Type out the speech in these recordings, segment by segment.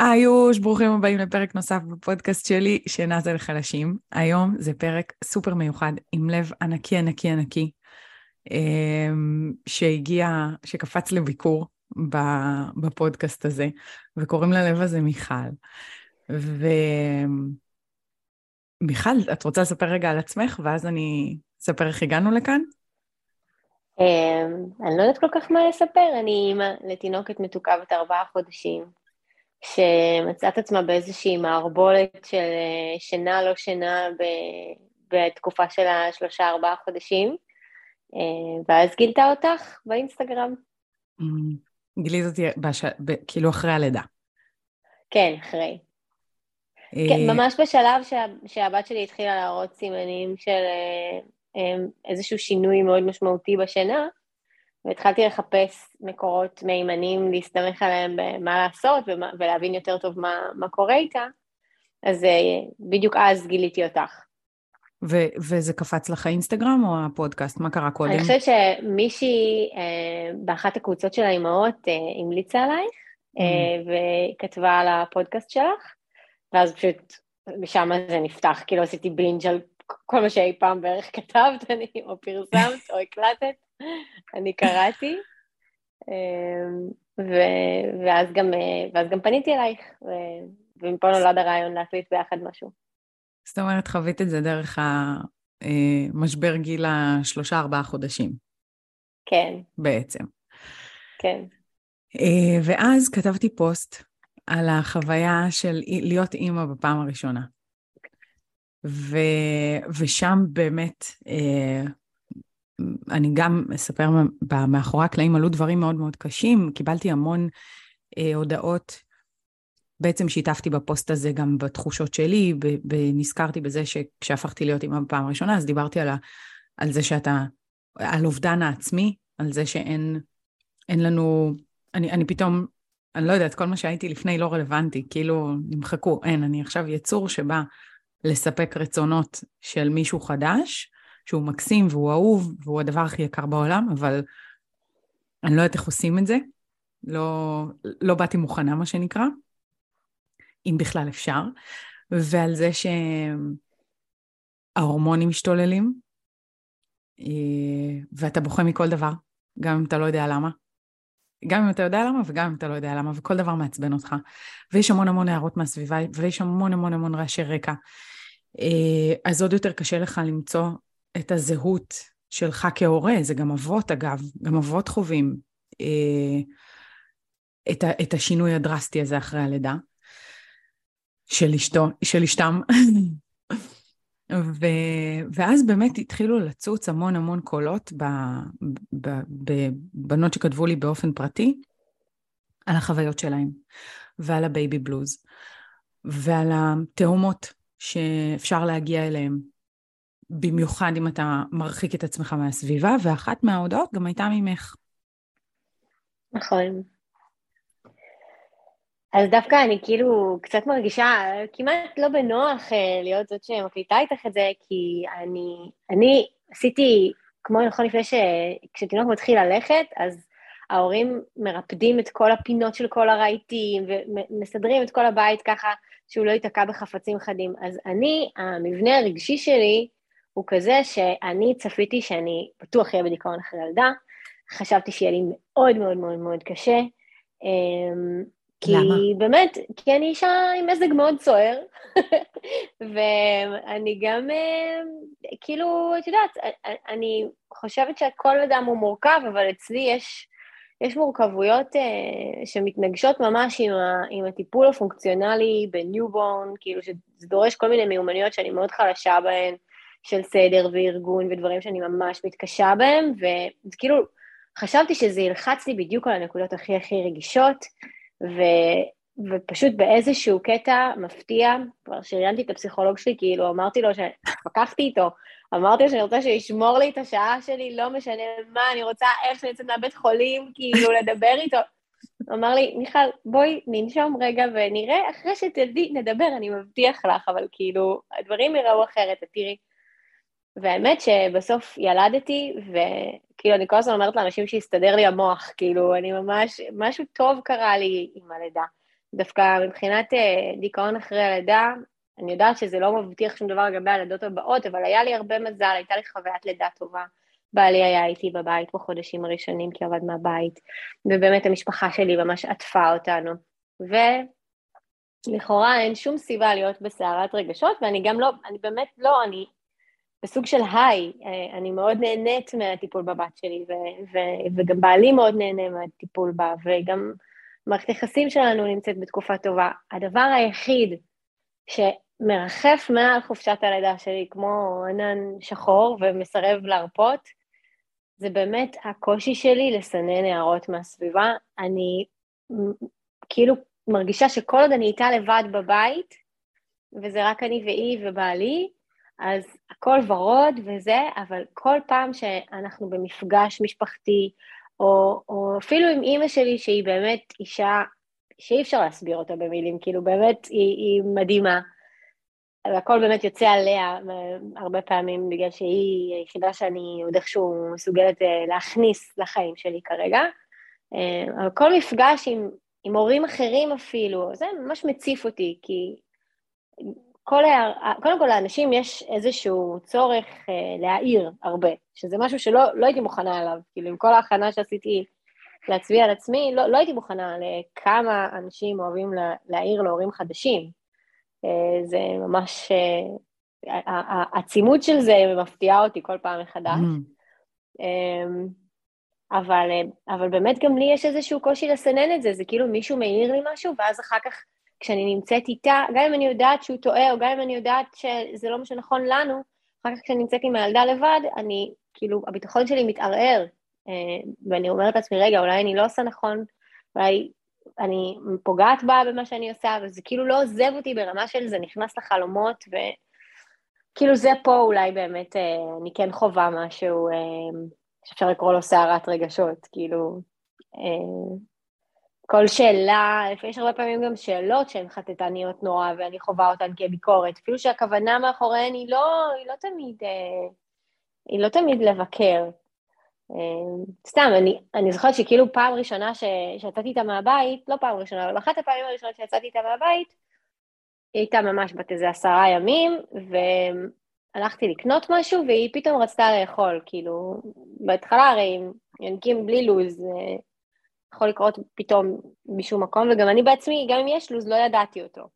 איוש, ברוכים הבאים לפרק נוסף בפודקאסט שלי, שינה זה לחלשים. היום זה פרק סופר מיוחד, עם לב ענקי ענקי ענקי, אמ, שהגיע, שקפץ לביקור בפודקאסט הזה, וקוראים ללב הזה מיכל. ומיכל, את רוצה לספר רגע על עצמך, ואז אני אספר איך הגענו לכאן? אמ, אני לא יודעת כל כך מה לספר, אני אימא לתינוקת מתוקה בת ארבעה חודשים. שמצאת את עצמה באיזושהי מערבולת של אה, שינה לא שינה בתקופה של השלושה ארבעה חודשים, אה, ואז גילתה אותך באינסטגרם. Mm-hmm. גילית אותי בש... ב... כאילו אחרי הלידה. כן, אחרי. אה, כן, ממש בשלב שה... שהבת שלי התחילה להראות סימנים של איזשהו שינוי מאוד משמעותי בשינה, והתחלתי לחפש מקורות מהימנים להסתמך עליהם במה לעשות ולהבין יותר טוב מה, מה קורה איתה, אז אה, בדיוק אז גיליתי אותך. ו- וזה קפץ לך האינסטגרם או הפודקאסט? מה קרה קודם? אני חושבת שמישהי אה, באחת הקבוצות של האימהות אה, המליצה עלייך, אה, mm. וכתבה על הפודקאסט שלך, ואז פשוט משם זה נפתח, כאילו עשיתי בינג' על כל מה שאי פעם בערך כתבת, אני, או פרסמת או הקלטת. אני קראתי, אמ, ו- ואז, גם, ואז גם פניתי אלייך, ו- ומפה נולד הרעיון להקליט ביחד משהו. זאת אומרת, חווית את זה דרך המשבר אה, גיל השלושה, ארבעה חודשים. כן. בעצם. כן. אה, ואז כתבתי פוסט על החוויה של להיות אימא בפעם הראשונה. ו... ושם באמת אה, אני גם אספר, מאחורי הקלעים עלו דברים מאוד מאוד קשים, קיבלתי המון אה, הודעות, בעצם שיתפתי בפוסט הזה גם בתחושות שלי, ונזכרתי בזה שכשהפכתי להיות אימא בפעם הראשונה, אז דיברתי על, ה, על זה שאתה, על אובדן העצמי, על זה שאין אין לנו, אני, אני פתאום, אני לא יודעת, כל מה שהייתי לפני לא רלוונטי, כאילו נמחקו, אין, אני עכשיו יצור שבא לספק רצונות של מישהו חדש, שהוא מקסים והוא אהוב והוא הדבר הכי יקר בעולם, אבל אני לא יודעת איך עושים את זה. לא, לא באתי מוכנה, מה שנקרא, אם בכלל אפשר, ועל זה שההורמונים משתוללים, אה, ואתה בוכה מכל דבר, גם אם אתה לא יודע למה. גם אם אתה יודע למה וגם אם אתה לא יודע למה, וכל דבר מעצבן אותך. ויש המון המון הערות מהסביבה, ויש המון המון המון רעשי רקע. אה, אז עוד יותר קשה לך למצוא את הזהות שלך כהורה, זה גם אבות אגב, גם אבות חווים אה, את, ה, את השינוי הדרסטי הזה אחרי הלידה של אשתו, של אשתם. ו, ואז באמת התחילו לצוץ המון המון קולות בבנות שכתבו לי באופן פרטי על החוויות שלהם ועל ה baby blues ועל התהומות שאפשר להגיע אליהם במיוחד אם אתה מרחיק את עצמך מהסביבה, ואחת מההודעות גם הייתה ממך. נכון. אז דווקא אני כאילו קצת מרגישה כמעט לא בנוח אה, להיות זאת שמקליטה איתך את זה, כי אני, אני עשיתי, כמו נכון לפני ש... כשתינוק מתחיל ללכת, אז ההורים מרפדים את כל הפינות של כל הרהיטים ומסדרים את כל הבית ככה שהוא לא ייתקע בחפצים חדים. אז אני, המבנה הרגשי שלי, הוא כזה שאני צפיתי שאני בטוח אהיה בדיכאון אחרי ילדה, חשבתי שיהיה לי מאוד מאוד מאוד מאוד קשה. אמ, כי למה? באמת, כי אני אישה עם מזג מאוד סוער, ואני גם, אמ, כאילו, את יודעת, אני חושבת שכל אדם הוא מורכב, אבל אצלי יש, יש מורכבויות uh, שמתנגשות ממש עם, ה, עם הטיפול הפונקציונלי ב newborn, כאילו שזה דורש כל מיני מיומנויות שאני מאוד חלשה בהן, של סדר וארגון ודברים שאני ממש מתקשה בהם, וכאילו חשבתי שזה ילחץ לי בדיוק על הנקודות הכי הכי רגישות, ו, ופשוט באיזשהו קטע מפתיע, כבר שריינתי את הפסיכולוג שלי, כאילו אמרתי לו שהתווכחתי איתו, אמרתי לו שאני רוצה שישמור לי את השעה שלי, לא משנה מה, אני רוצה איך שאני יוצאת מהבית חולים, כאילו לדבר איתו. הוא אמר לי, מיכל, בואי ננשום רגע ונראה, אחרי שתדעי, נדבר, אני מבטיח לך, אבל כאילו, הדברים יראו אחרת, תראי. והאמת שבסוף ילדתי, וכאילו אני כל הזמן אומרת לאנשים שהסתדר לי המוח, כאילו אני ממש, משהו טוב קרה לי עם הלידה. דווקא מבחינת uh, דיכאון אחרי הלידה, אני יודעת שזה לא מבטיח שום דבר לגבי הלידות הבאות, אבל היה לי הרבה מזל, הייתה לי חוויית לידה טובה. בעלי היה איתי בבית בחודשים הראשונים כי עבד מהבית, ובאמת המשפחה שלי ממש עטפה אותנו. ולכאורה אין שום סיבה להיות בסערת רגשות, ואני גם לא, אני באמת לא, אני בסוג של היי, אני מאוד נהנית מהטיפול בבת שלי, ו- ו- וגם בעלי מאוד נהנה מהטיפול בה, וגם מערכת היחסים שלנו נמצאת בתקופה טובה. הדבר היחיד שמרחף מעל חופשת הלידה שלי כמו ענן שחור ומסרב להרפות, זה באמת הקושי שלי לסנן הערות מהסביבה. אני כאילו מרגישה שכל עוד אני איתה לבד בבית, וזה רק אני והיא ובעלי, אז הכל ורוד וזה, אבל כל פעם שאנחנו במפגש משפחתי, או, או אפילו עם אימא שלי, שהיא באמת אישה שאי אפשר להסביר אותה במילים, כאילו באמת היא, היא מדהימה. והכל באמת יוצא עליה הרבה פעמים, בגלל שהיא היחידה שאני עוד איכשהו מסוגלת אה, להכניס לחיים שלי כרגע. אה, אבל כל מפגש עם, עם הורים אחרים אפילו, זה ממש מציף אותי, כי כל ה... קודם כל לאנשים יש איזשהו צורך אה, להעיר הרבה, שזה משהו שלא לא הייתי מוכנה עליו, כאילו עם כל ההכנה שעשיתי להצביע על עצמי, לא, לא הייתי מוכנה לכמה אנשים אוהבים להעיר להורים חדשים. אה, זה ממש, אה, העצימות של זה מפתיעה אותי כל פעם מחדש. Mm. אמ, אבל, אבל באמת גם לי יש איזשהו קושי לסנן את זה, זה כאילו מישהו מעיר לי משהו, ואז אחר כך כשאני נמצאת איתה, גם אם אני יודעת שהוא טועה, או גם אם אני יודעת שזה לא מה שנכון לנו, אחר כך כשאני נמצאת עם הילדה לבד, אני, כאילו, הביטחון שלי מתערער, אה, ואני אומרת לעצמי, רגע, אולי אני לא עושה נכון, אולי אני פוגעת בה במה שאני עושה, וזה כאילו לא עוזב אותי ברמה של זה נכנס לחלומות, וכאילו זה פה אולי באמת, אה, אני כן חווה משהו אה, שאפשר לקרוא לו סערת רגשות, כאילו, כל שאלה, יש הרבה פעמים גם שאלות שהן חטטניות נורא, ואני חווה אותן כביקורת, אפילו שהכוונה מאחוריהן היא לא, היא לא תמיד, היא לא תמיד לבקר. אמ, סתם, אני, אני זוכרת שכאילו פעם ראשונה שיצאתי איתה מהבית, לא פעם ראשונה, אבל אחת הפעמים הראשונות שיצאתי איתה מהבית, היא הייתה ממש בת איזה עשרה ימים, והלכתי לקנות משהו, והיא פתאום רצתה לאכול, כאילו, בהתחלה הרי עם ינקים בלי לו"ז, זה יכול לקרות פתאום משום מקום, וגם אני בעצמי, גם אם יש לו"ז, לא ידעתי אותו.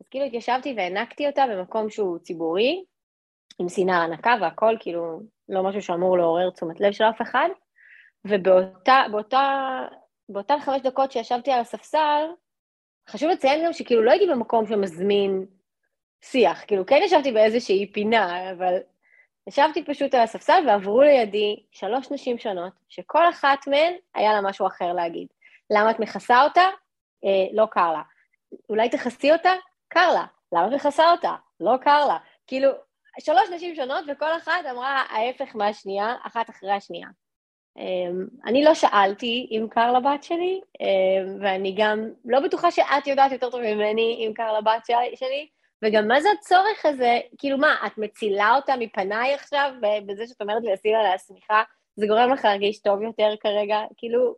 אז כאילו התיישבתי והענקתי אותה במקום שהוא ציבורי, עם סינר הנקה והכל, כאילו, לא משהו שאמור לעורר תשומת לב של אף אחד, ובאותה, באותה, באותן חמש דקות שישבתי על הספסל, חשוב לציין גם שכאילו לא הייתי במקום שמזמין שיח, כאילו כן ישבתי באיזושהי פינה, אבל ישבתי פשוט על הספסל ועברו לידי שלוש נשים שונות, שכל אחת מהן היה לה משהו אחר להגיד. למה את מכסה אותה? אה, לא קר לה. אולי תכסי אותה? קר לה. למה את מכסה אותה? לא קר לה. כאילו, שלוש נשים שונות, וכל אחת אמרה ההפך מהשנייה, אחת אחרי השנייה. אמ, אני לא שאלתי אם קר לבת שלי, אמ, ואני גם לא בטוחה שאת יודעת יותר טוב ממני אם קר לבת שלי, וגם מה זה הצורך הזה, כאילו מה, את מצילה אותה מפניי עכשיו, בזה שאת אומרת לי לשים עליה שמיכה, זה גורם לך להרגיש טוב יותר כרגע, כאילו,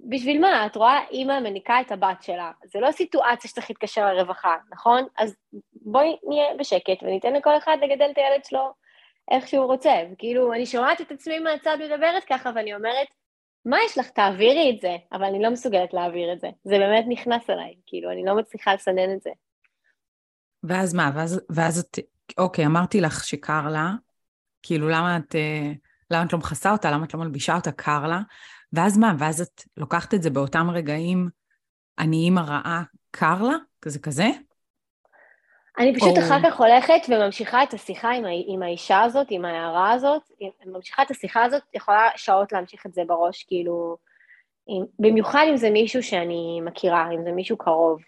בשביל מה? את רואה אימא מניקה את הבת שלה, זה לא סיטואציה שצריך להתקשר לרווחה, נכון? אז בואי נהיה בשקט וניתן לכל אחד לגדל את הילד שלו איך שהוא רוצה. וכאילו, אני שומעת את עצמי מהצד מדברת ככה, ואני אומרת, מה יש לך? תעבירי את זה, אבל אני לא מסוגלת להעביר את זה. זה באמת נכנס אליי, כאילו, אני לא מצליחה לסנן את זה. ואז מה? ואז, ואז את, אוקיי, אמרתי לך שקר לה, כאילו, למה את, אה, למה את לא מכסה אותה? למה את לא מלבישה אותה? קר לה. ואז מה? ואז את לוקחת את זה באותם רגעים, אני אימא רעה, קר לה? כזה כזה? אני פשוט או... אחר כך הולכת וממשיכה את השיחה עם, ה... עם האישה הזאת, עם ההערה הזאת, ממשיכה את השיחה הזאת, יכולה שעות להמשיך את זה בראש, כאילו, עם... במיוחד אם זה מישהו שאני מכירה, אם זה מישהו קרוב.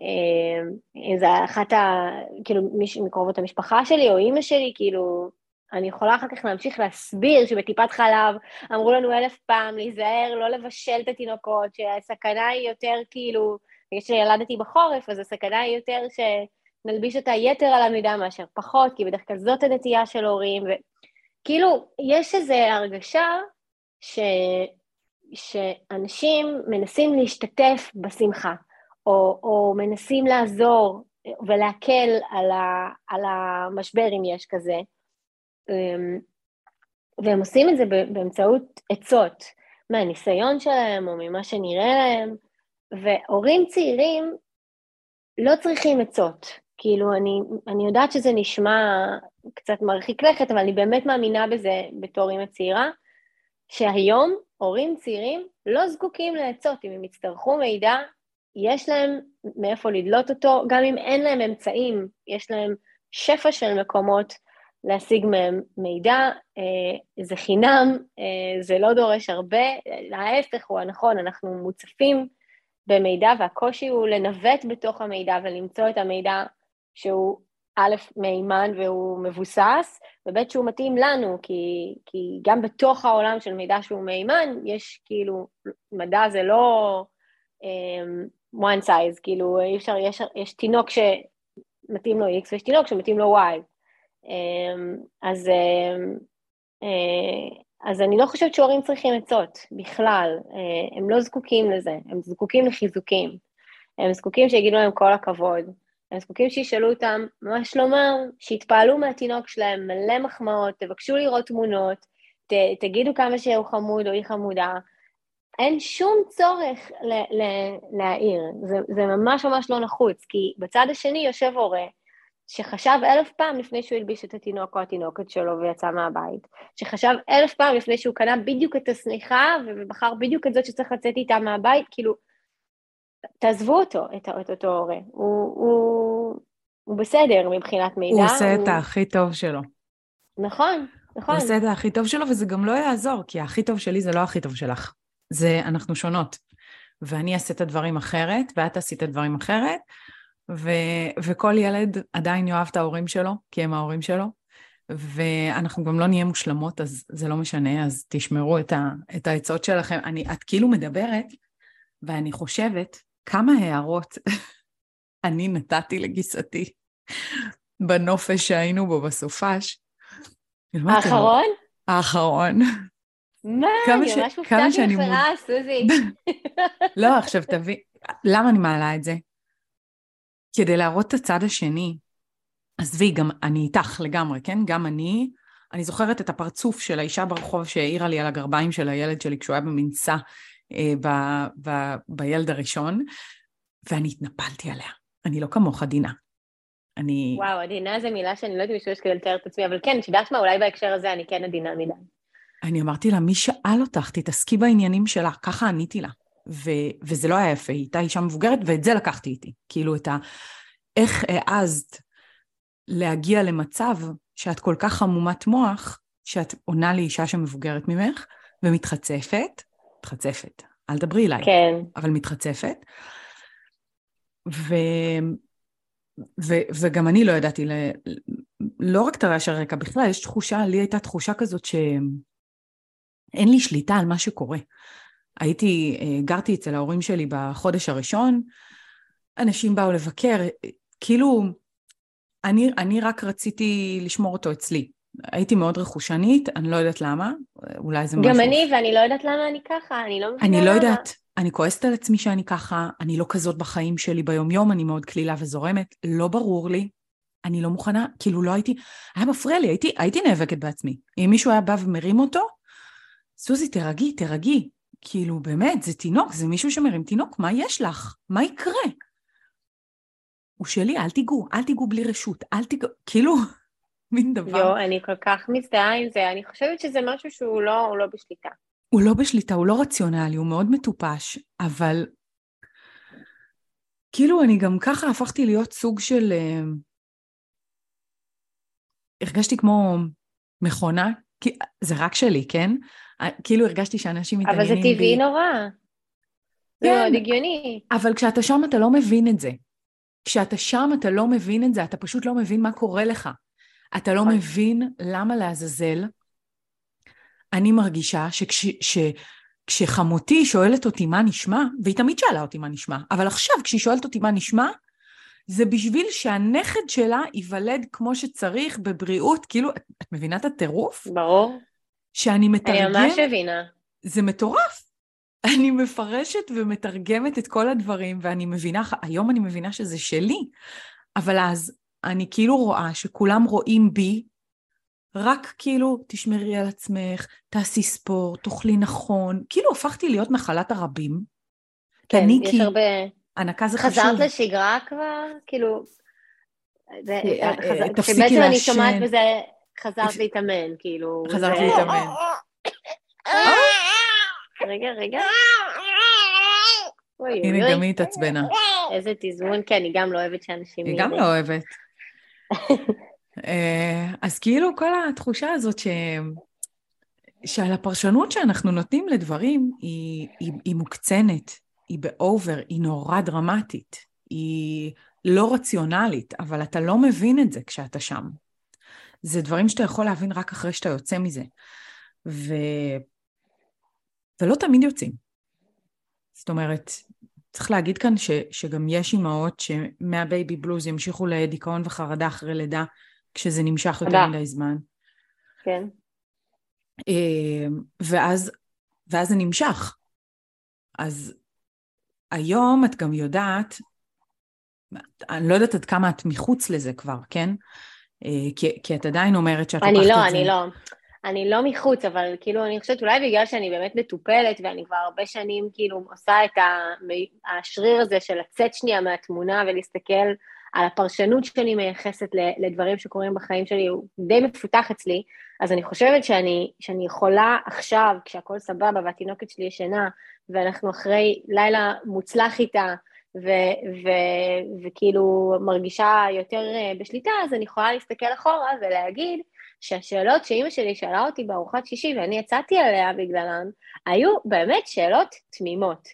אה, אם זה אחת ה... כאילו, מישהו מקרובות המשפחה שלי או אימא שלי, כאילו, אני יכולה אחר כך להמשיך להסביר שבטיפת חלב אמרו לנו אלף פעם להיזהר, לא לבשל את התינוקות, שהסכנה היא יותר כאילו, בגלל שילדתי בחורף, אז הסכנה היא יותר שנלביש אותה יתר על המידה מאשר פחות, כי בדרך כלל זאת הנטייה של הורים, וכאילו, יש איזו הרגשה ש... שאנשים מנסים להשתתף בשמחה, או, או מנסים לעזור ולהקל על, ה, על המשבר אם יש כזה. אמ, והם עושים את זה באמצעות עצות, מהניסיון שלהם או ממה שנראה להם, והורים צעירים לא צריכים עצות. כאילו, אני, אני יודעת שזה נשמע קצת מרחיק לכת, אבל אני באמת מאמינה בזה בתור אימא צעירה, שהיום הורים צעירים לא זקוקים לעצות. אם הם יצטרכו מידע, יש להם מאיפה לדלות אותו, גם אם אין להם אמצעים, יש להם שפע של מקומות להשיג מהם מידע, אה, זה חינם, אה, זה לא דורש הרבה, ההפך הוא הנכון, אנחנו מוצפים במידע והקושי הוא לנווט בתוך המידע ולמצוא את המידע שהוא א', מהימן והוא מבוסס, וב', שהוא מתאים לנו, כי, כי גם בתוך העולם של מידע שהוא מהימן, יש כאילו, מדע זה לא um, one size, כאילו אי אפשר, יש, יש תינוק שמתאים לו X ויש תינוק שמתאים לו Y. Um, אז, um, uh, אז אני לא חושבת שהורים צריכים עצות בכלל, uh, הם לא זקוקים לזה, הם זקוקים לחיזוקים, הם זקוקים שיגידו להם כל הכבוד. הם זקוקים שישאלו אותם מה שלומם, שיתפעלו מהתינוק שלהם, מלא מחמאות, תבקשו לראות תמונות, ת, תגידו כמה שהוא חמוד או היא חמודה. אין שום צורך ל- ל- להעיר, זה, זה ממש ממש לא נחוץ, כי בצד השני יושב הורה שחשב אלף פעם לפני שהוא הלביש את התינוק או התינוקת שלו ויצא מהבית, שחשב אלף פעם לפני שהוא קנה בדיוק את השמיכה ובחר בדיוק את זאת שצריך לצאת איתה מהבית, כאילו תעזבו אותו, את, את אותו הורה. הוא, הוא, הוא בסדר מבחינת מידע. הוא עושה הוא... את הכי טוב שלו. נכון, נכון. הוא עושה את הכי טוב שלו, וזה גם לא יעזור, כי הכי טוב שלי זה לא הכי טוב שלך. זה, אנחנו שונות. ואני אעשה את הדברים אחרת, ואת עשית את הדברים אחרת, ו, וכל ילד עדיין יאהב את ההורים שלו, כי הם ההורים שלו, ואנחנו גם לא נהיה מושלמות, אז זה לא משנה, אז תשמרו את, ה, את העצות שלכם. אני, את כאילו מדברת, ואני חושבת כמה הערות אני נתתי לגיסתי בנופש שהיינו בו בסופש. האחרון? האחרון. מה? אני ש... ממש מופתעת ממך, סוזי. לא, עכשיו תביא, למה אני מעלה את זה? כדי להראות את הצד השני. עזבי, גם אני איתך לגמרי, כן? גם אני, אני זוכרת את הפרצוף של האישה ברחוב שהעירה לי על הגרביים של הילד שלי כשהוא היה במנסה אה, ב, ב, בילד הראשון, ואני התנפלתי עליה. אני לא כמוך, דינה. אני... וואו, עדינה זו מילה שאני לא יודעת אם יש כדי לתאר את עצמי, אבל כן, את יודעת מה, אולי בהקשר הזה אני כן עדינה מדי. אני אמרתי לה, מי שאל אותך, תתעסקי בעניינים שלך, ככה עניתי לה. ו- וזה לא היה יפה, היא הייתה אישה מבוגרת, ואת זה לקחתי איתי. כאילו, את ה... איך העזת להגיע למצב שאת כל כך עמומת מוח, שאת עונה לאישה שמבוגרת ממך, ומתחצפת, מתחצפת, אל תדברי אליי, כן. אבל מתחצפת, ו... ו... וגם אני לא ידעתי, ל... לא רק את הרעש הרקע, בכלל יש תחושה, לי הייתה תחושה כזאת שאין לי שליטה על מה שקורה. הייתי, אה, גרתי אצל ההורים שלי בחודש הראשון, אנשים באו לבקר, כאילו, אני, אני רק רציתי לשמור אותו אצלי. הייתי מאוד רכושנית, אני לא יודעת למה, אולי זה גם משהו... גם אני, ואני לא יודעת למה אני ככה, אני לא מבינה למה. אני לא יודעת, אני כועסת על עצמי שאני ככה, אני לא כזאת בחיים שלי ביומיום, אני מאוד קלילה וזורמת, לא ברור לי, אני לא מוכנה, כאילו לא הייתי, היה מפריע לי, הייתי, הייתי נאבקת בעצמי. אם מישהו היה בא ומרים אותו, סוזי, תרגי, תרגי. כאילו, באמת, זה תינוק, זה מישהו שמרים תינוק, מה יש לך? מה יקרה? הוא שלי, אל תיגעו, אל תיגעו בלי רשות, אל תיגעו, כאילו, מין דבר. יו, אני כל כך מזדהה עם זה, אני חושבת שזה משהו שהוא לא, לא בשליטה. הוא לא בשליטה, הוא לא רציונלי, הוא מאוד מטופש, אבל כאילו אני גם ככה הפכתי להיות סוג של... אה, הרגשתי כמו מכונה, כי זה רק שלי, כן? אה, כאילו הרגשתי שאנשים מתעניינים בי. אבל זה טבעי בי. נורא. זה כן, מאוד הגיוני. אבל כשאתה שם אתה לא מבין את זה. כשאתה שם אתה לא מבין את זה, אתה פשוט לא מבין מה קורה לך. אתה לא נכון. מבין למה לעזאזל אני מרגישה שכשחמותי שואלת אותי מה נשמע, והיא תמיד שאלה אותי מה נשמע, אבל עכשיו כשהיא שואלת אותי מה נשמע, זה בשביל שהנכד שלה ייוולד כמו שצריך, בבריאות, כאילו, את מבינה את הטירוף? ברור. שאני מתרגם... אני ממש מבינה. זה מטורף. אני מפרשת ומתרגמת את כל הדברים, ואני מבינה, היום אני מבינה שזה שלי, אבל אז אני כאילו רואה שכולם רואים בי רק כאילו, תשמרי על עצמך, תעשי ספורט, תאכלי נכון. כאילו הפכתי להיות נחלת הרבים. כן, אני יש כי... הרבה... הנקה זה חשוב. חזרת לשגרה כבר? כאילו... זה, אה, אה, תפסיקי לעשן. אני שומעת בזה, חזרת להתאמן, כאילו... חזרת להתאמן. רגע, רגע. הנה, גם היא התעצבנה. איזה תזמון, כן, היא גם לא אוהבת שאנשים... היא גם לא אוהבת. אה, אז כאילו כל התחושה הזאת ש... שעל הפרשנות שאנחנו נותנים לדברים היא, היא, היא מוקצנת, היא באובר, היא נורא דרמטית, היא לא רציונלית, אבל אתה לא מבין את זה כשאתה שם. זה דברים שאתה יכול להבין רק אחרי שאתה יוצא מזה. ו... ולא תמיד יוצאים. זאת אומרת, צריך להגיד כאן ש, שגם יש אימהות שמהבייבי בלוז ימשיכו לדיכאון וחרדה אחרי לידה, כשזה נמשך יותר מדי זמן. כן. אמ, ואז, ואז זה נמשך. אז היום את גם יודעת, אני לא יודעת עד כמה את מחוץ לזה כבר, כן? אה, כי, כי את עדיין אומרת שאת לוקחת לא, את זה. אני לא, אני לא. אני לא מחוץ, אבל כאילו, אני חושבת אולי בגלל שאני באמת מטופלת, ואני כבר הרבה שנים כאילו עושה את השריר הזה של לצאת שנייה מהתמונה ולהסתכל על הפרשנות שאני מייחסת לדברים שקורים בחיים שלי, הוא די מפותח אצלי, אז אני חושבת שאני, שאני יכולה עכשיו, כשהכול סבבה והתינוקת שלי ישנה, ואנחנו אחרי לילה מוצלח איתה, ו- ו- וכאילו מרגישה יותר אה, בשליטה, אז אני יכולה להסתכל אחורה ולהגיד שהשאלות שאימא שלי שאלה אותי בארוחת שישי ואני יצאתי עליה בגללן, היו באמת שאלות תמימות.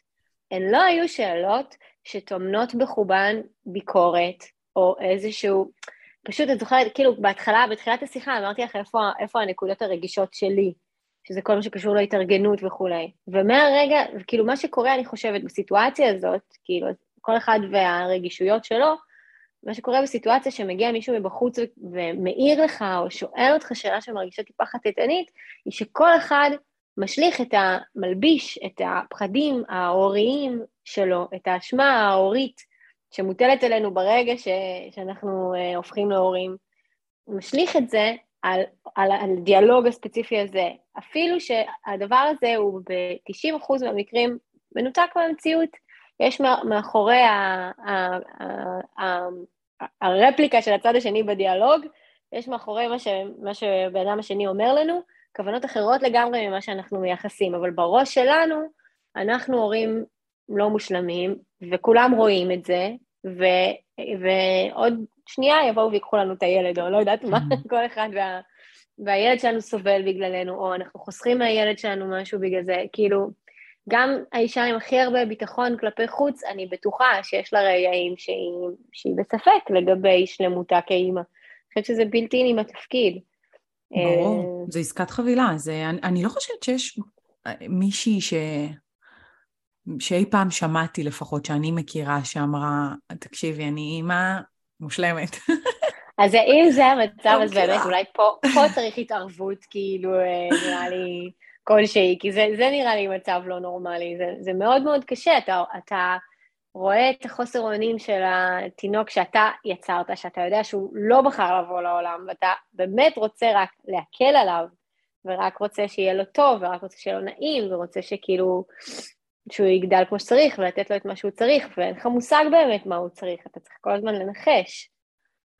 הן לא היו שאלות שטומנות בחובן ביקורת, או איזשהו... פשוט את זוכרת, כאילו בהתחלה, בתחילת השיחה אמרתי לך איפה, איפה הנקודות הרגישות שלי, שזה כל מה שקשור להתארגנות וכולי. ומהרגע, כאילו מה שקורה, אני חושבת, בסיטואציה הזאת, כאילו, כל אחד והרגישויות שלו, מה שקורה בסיטואציה שמגיע מישהו מבחוץ ומעיר לך, או שואל אותך שאלה שמרגישה טיפה חטטנית, היא שכל אחד משליך את המלביש, את הפחדים ההוריים שלו, את האשמה ההורית שמוטלת עלינו ברגע ש, שאנחנו uh, הופכים להורים, משליך את זה על, על, על הדיאלוג הספציפי הזה, אפילו שהדבר הזה הוא ב-90% מהמקרים מנותק מהמציאות, יש מאחורי ה, ה, ה, ה, הרפליקה של הצד השני בדיאלוג, יש מאחורי מה, ש, מה שבן אדם השני אומר לנו, כוונות אחרות לגמרי ממה שאנחנו מייחסים, אבל בראש שלנו, אנחנו הורים לא מושלמים, וכולם רואים את זה, ו, ועוד שנייה יבואו ויקחו לנו את הילד, או לא יודעת מה, mm-hmm. כל אחד וה, והילד שלנו סובל בגללנו, או אנחנו חוסכים מהילד שלנו משהו בגלל זה, כאילו, גם האישה עם הכי הרבה ביטחון כלפי חוץ, אני בטוחה שיש לה רגעים שהיא, שהיא בספק לגבי שלמותה כאימא. אני חושבת שזה בלתי עם התפקיד. ברור, אה, זה עסקת חבילה. זה, אני, אני לא חושבת שיש מישהי ש... שאי פעם שמעתי לפחות, שאני מכירה, שאמרה, תקשיבי, אני אימא מושלמת. אז אם זה המצב, אז באמת אולי פה, פה צריך התערבות, כאילו, אה, נראה לי, כלשהי, כי זה, זה נראה לי מצב לא נורמלי, זה, זה מאוד מאוד קשה, אתה, אתה רואה את החוסר אונים של התינוק שאתה יצרת, שאתה יודע שהוא לא בחר לבוא לעולם, ואתה באמת רוצה רק להקל עליו, ורק רוצה שיהיה לו טוב, ורק רוצה שיהיה לו נעים, ורוצה שכאילו, שהוא יגדל כמו שצריך, ולתת לו את מה שהוא צריך, ואין לך מושג באמת מה הוא צריך, אתה צריך כל הזמן לנחש.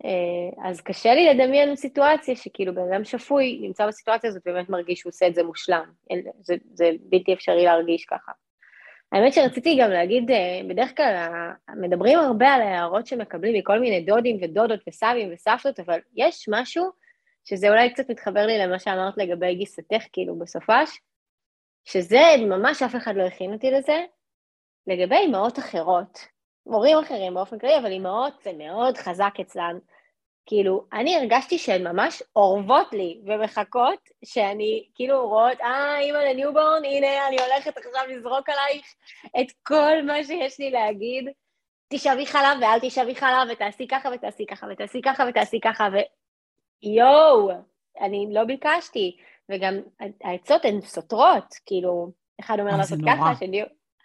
אה, אז קשה לי לדמיין סיטואציה שכאילו בן אדם שפוי נמצא בסיטואציה הזאת ובאמת מרגיש שהוא עושה את זה מושלם. זה, זה בלתי אפשרי להרגיש ככה. האמת שרציתי גם להגיד, אה, בדרך כלל מדברים הרבה על הערות שמקבלים מכל מיני דודים ודודות וסבים וסבתות, אבל יש משהו שזה אולי קצת מתחבר לי למה שאמרת לגבי גיסתך, כאילו בסופש, שזה ממש אף אחד לא הכין אותי לזה, לגבי אימהות אחרות, הורים אחרים באופן כללי, אבל אימהות זה מאוד חזק אצלן. כאילו, אני הרגשתי שהן ממש אורבות לי ומחכות שאני, כאילו, רואות, אה, אימא ל newborn, הנה, אני הולכת עכשיו לזרוק עלייך את כל מה שיש לי להגיד. תשאבי חלב ואל תשאבי חלב, ותעשי ככה ותעשי ככה ותעשי ככה ותעשי ככה, ויואו, אני לא ביקשתי. וגם העצות הן סותרות, כאילו, אחד אומר לעשות ככה, שני...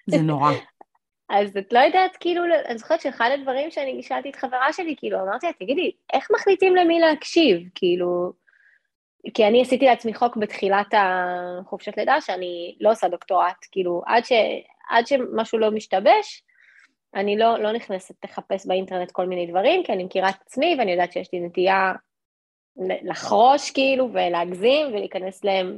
זה נורא. אז את לא יודעת, כאילו, אני זוכרת שאחד הדברים שאני שאלתי את חברה שלי, כאילו, אמרתי לה, תגידי, איך מחליטים למי להקשיב? כאילו, כי אני עשיתי לעצמי חוק בתחילת החופשת לידה, שאני לא עושה דוקטורט, כאילו, עד, ש, עד שמשהו לא משתבש, אני לא, לא נכנסת לחפש באינטרנט כל מיני דברים, כי אני מכירה את עצמי ואני יודעת שיש לי נטייה לחרוש כאילו ולהגזים ולהיכנס להם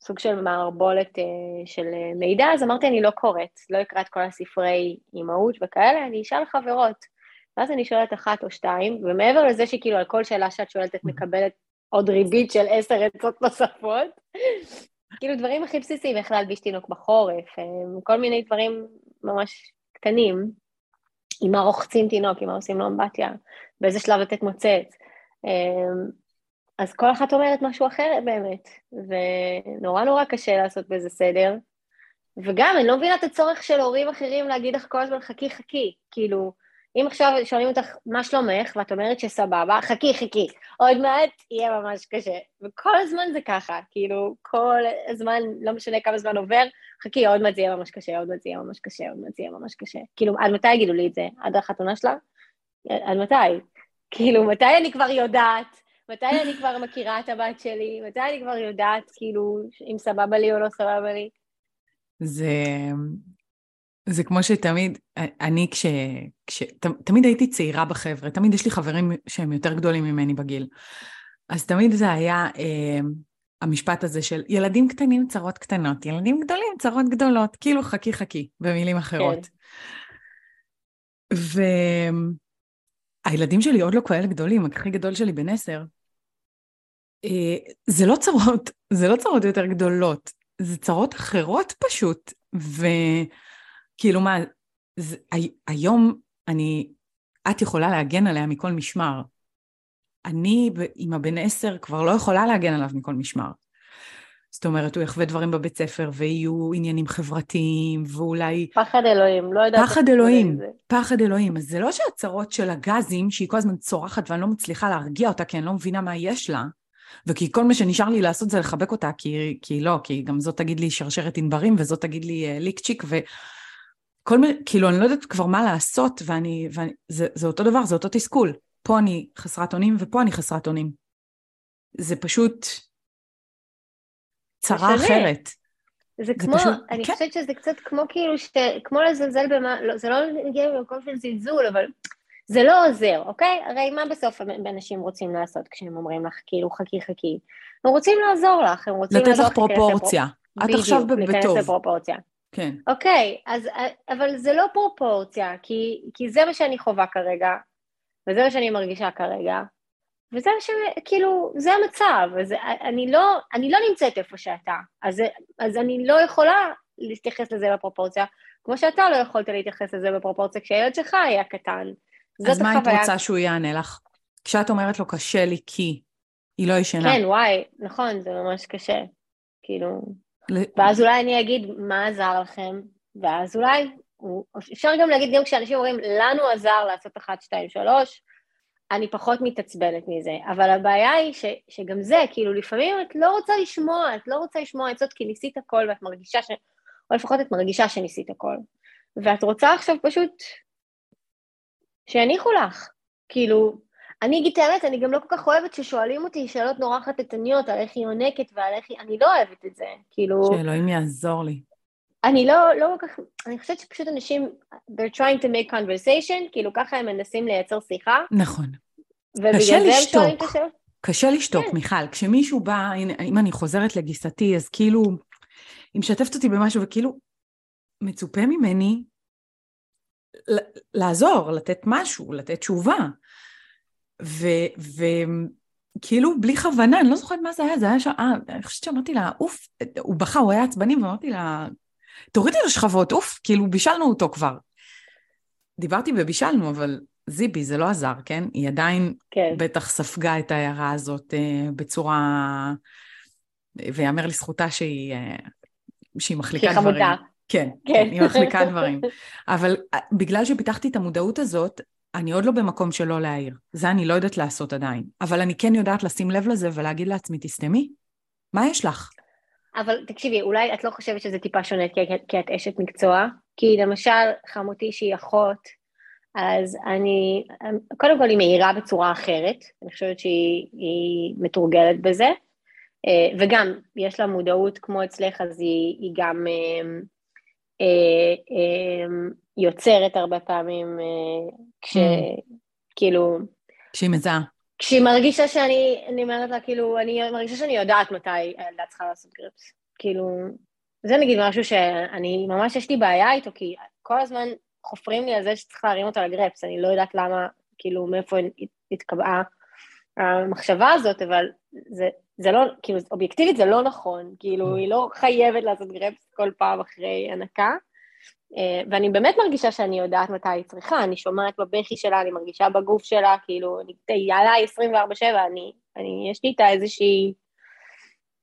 סוג של מערבולת uh, של uh, מידע, אז אמרתי, אני לא קוראת, לא אקרא את כל הספרי אימהות וכאלה, אני אשאל חברות. ואז אני שואלת אחת או שתיים, ומעבר לזה שכאילו על כל שאלה שאת שואלת את מקבלת עוד ריבית של עשר עצות נוספות, כאילו דברים הכי בסיסיים, איך להלביש תינוק בחורף, אה, כל מיני דברים ממש קטנים, עם מה רוחצים תינוק, עם מה עושים לו אמבטיה, באיזה שלב לתת מוצץ. אז כל אחת אומרת משהו אחר באמת, ונורא נורא קשה לעשות בזה סדר. וגם, אני לא מבינה את הצורך של הורים אחרים להגיד לך כל הזמן חכי חכי, כאילו, אם עכשיו שואלים אותך מה שלומך, ואת אומרת שסבבה, חכי חכי, עוד מעט יהיה ממש קשה. וכל הזמן זה ככה, כאילו, כל הזמן, לא משנה כמה זמן עובר, חכי, עוד מעט זה יהיה ממש קשה, עוד מעט זה יהיה ממש קשה, עוד מעט זה יהיה ממש קשה. כאילו, עד מתי יגידו לי את זה? עד החתונה שלה? עד מתי? כאילו, מתי אני כבר יודעת? מתי אני כבר מכירה את הבת שלי? מתי אני כבר יודעת, כאילו, אם סבבה לי או לא סבבה לי? זה, זה כמו שתמיד, אני כש... כש ת, תמיד הייתי צעירה בחבר'ה, תמיד יש לי חברים שהם יותר גדולים ממני בגיל. אז תמיד זה היה אה, המשפט הזה של ילדים קטנים צרות קטנות, ילדים גדולים צרות גדולות, כאילו חכי חכי, במילים אחרות. כן. והילדים שלי עוד לא כאלה גדולים, הכי גדול שלי בן עשר. אה, זה לא צרות, זה לא צרות יותר גדולות, זה צרות אחרות פשוט. וכאילו מה, זה, היום אני, את יכולה להגן עליה מכל משמר. אני עם הבן עשר כבר לא יכולה להגן עליו מכל משמר. זאת אומרת, הוא יחווה דברים בבית ספר ויהיו עניינים חברתיים, ואולי... פחד אלוהים, לא יודעת... פחד אלוהים, פחד אלוהים. אז זה לא שהצרות של הגזים, שהיא כל הזמן צורחת ואני לא מצליחה להרגיע אותה כי אני לא מבינה מה יש לה, וכי כל מה שנשאר לי לעשות זה לחבק אותה, כי, כי לא, כי גם זאת תגיד לי שרשרת ענברים, וזאת תגיד לי uh, ליקצ'יק, וכל מיני, כאילו, אני לא יודעת כבר מה לעשות, ואני, ואני זה, זה אותו דבר, זה אותו תסכול. פה אני חסרת אונים, ופה אני חסרת אונים. זה פשוט צרה אחרת. זה, זה כמו, פשוט, אני כן. חושבת שזה קצת כמו כאילו, ש... כמו לזלזל במה, לא, זה לא מגיע במקום של זלזול, אבל זה לא עוזר, אוקיי? הרי מה בסוף אנשים רוצים לעשות כשהם אומרים לך, כאילו, חכי חכי? הם רוצים לעזור לך, הם רוצים... לתת לך פרופורציה. את עכשיו בטוב. בדיוק, להיכנס לפרופורציה. כן. אוקיי, אז, אבל זה לא פרופורציה, כי, כי זה מה שאני חווה כרגע, וזה מה שאני מרגישה כרגע, וזה מה ש... כאילו, זה המצב, אז אני לא, אני לא נמצאת איפה שאתה, אז, אז אני לא יכולה להתייחס לזה בפרופורציה, כמו שאתה לא יכולת להתייחס לזה בפרופורציה כשהילד שלך היה קטן. אז מה היית רוצה שהוא יענה לך? כשאת אומרת לו קשה לי כי היא לא ישנה. כן, וואי, נכון, זה ממש קשה. כאילו... ל... ואז אולי אני אגיד, מה עזר לכם? ואז אולי, אפשר גם להגיד, גם כשאנשים אומרים, לנו עזר לעשות 1, 2, 3, אני פחות מתעצבנת מזה. אבל הבעיה היא ש, שגם זה, כאילו, לפעמים את לא רוצה לשמוע, את לא רוצה לשמוע עצות כי ניסית הכל ואת מרגישה ש... או לפחות את מרגישה שניסית הכל. ואת רוצה עכשיו פשוט שיניחו לך. כאילו, אני אגיד את האמת, אני גם לא כל כך אוהבת ששואלים אותי שאלות נורא חטטניות על איך היא יונקת ועל איך היא... אני לא אוהבת את זה, כאילו... שאלוהים יעזור לי. אני לא, לא כל כך... אני חושבת שפשוט אנשים, they're trying to make conversation, כאילו ככה הם מנסים לייצר שיחה. נכון. קשה לשתוק. קשה לשתוק, כן. מיכל. כשמישהו בא, אם אני חוזרת לגיסתי, אז כאילו, היא משתפת אותי במשהו, וכאילו, מצופה ממני לעזור, לתת משהו, לתת תשובה. וכאילו בלי כוונה, אני לא זוכרת מה זה היה, זה היה שם, אה, אני חושבת שאמרתי לה, אוף, הוא בכה, הוא היה עצבני, ואמרתי לה, תורידי לו שכבות, אוף, כאילו בישלנו אותו כבר. דיברתי ובישלנו, אבל זיבי, זה לא עזר, כן? היא עדיין כן. בטח ספגה את ההערה הזאת אה, בצורה... ויאמר לזכותה שהיא, אה, שהיא מחליקה דברים. שהיא חמודה. כן, כן, כן, היא מחליקה דברים. אבל אה, בגלל שפיתחתי את המודעות הזאת, אני עוד לא במקום שלא להעיר. זה אני לא יודעת לעשות עדיין. אבל אני כן יודעת לשים לב לזה ולהגיד לעצמי, תסתמי, מה יש לך? אבל תקשיבי, אולי את לא חושבת שזה טיפה שונה כי, כי את אשת מקצוע? כי למשל, חמותי שהיא אחות, אז אני, קודם כל היא מאירה בצורה אחרת, אני חושבת שהיא מתורגלת בזה, אה, וגם יש לה מודעות כמו אצלך, אז היא, היא גם אה, יוצרת הרבה פעמים, כש... Mm. כאילו... כשהיא מזהה. כשהיא מרגישה שאני, אני אומרת לה, כאילו, אני מרגישה שאני יודעת מתי הילדה צריכה לעשות גריפס. כאילו, זה נגיד משהו שאני, ממש יש לי בעיה איתו, כי כל הזמן חופרים לי על זה שצריך להרים אותו לגרפס, אני לא יודעת למה, כאילו, מאיפה התקבעה המחשבה הזאת, אבל זה, זה לא, כאילו, אובייקטיבית זה לא נכון, כאילו, mm. היא לא חייבת לעשות גרפס כל פעם אחרי הנקה, אה, ואני באמת מרגישה שאני יודעת מתי היא צריכה, אני שומעת בבכי שלה, אני מרגישה בגוף שלה, כאילו, היא עליי 24-7, אני, אני, יש לי איתה איזושהי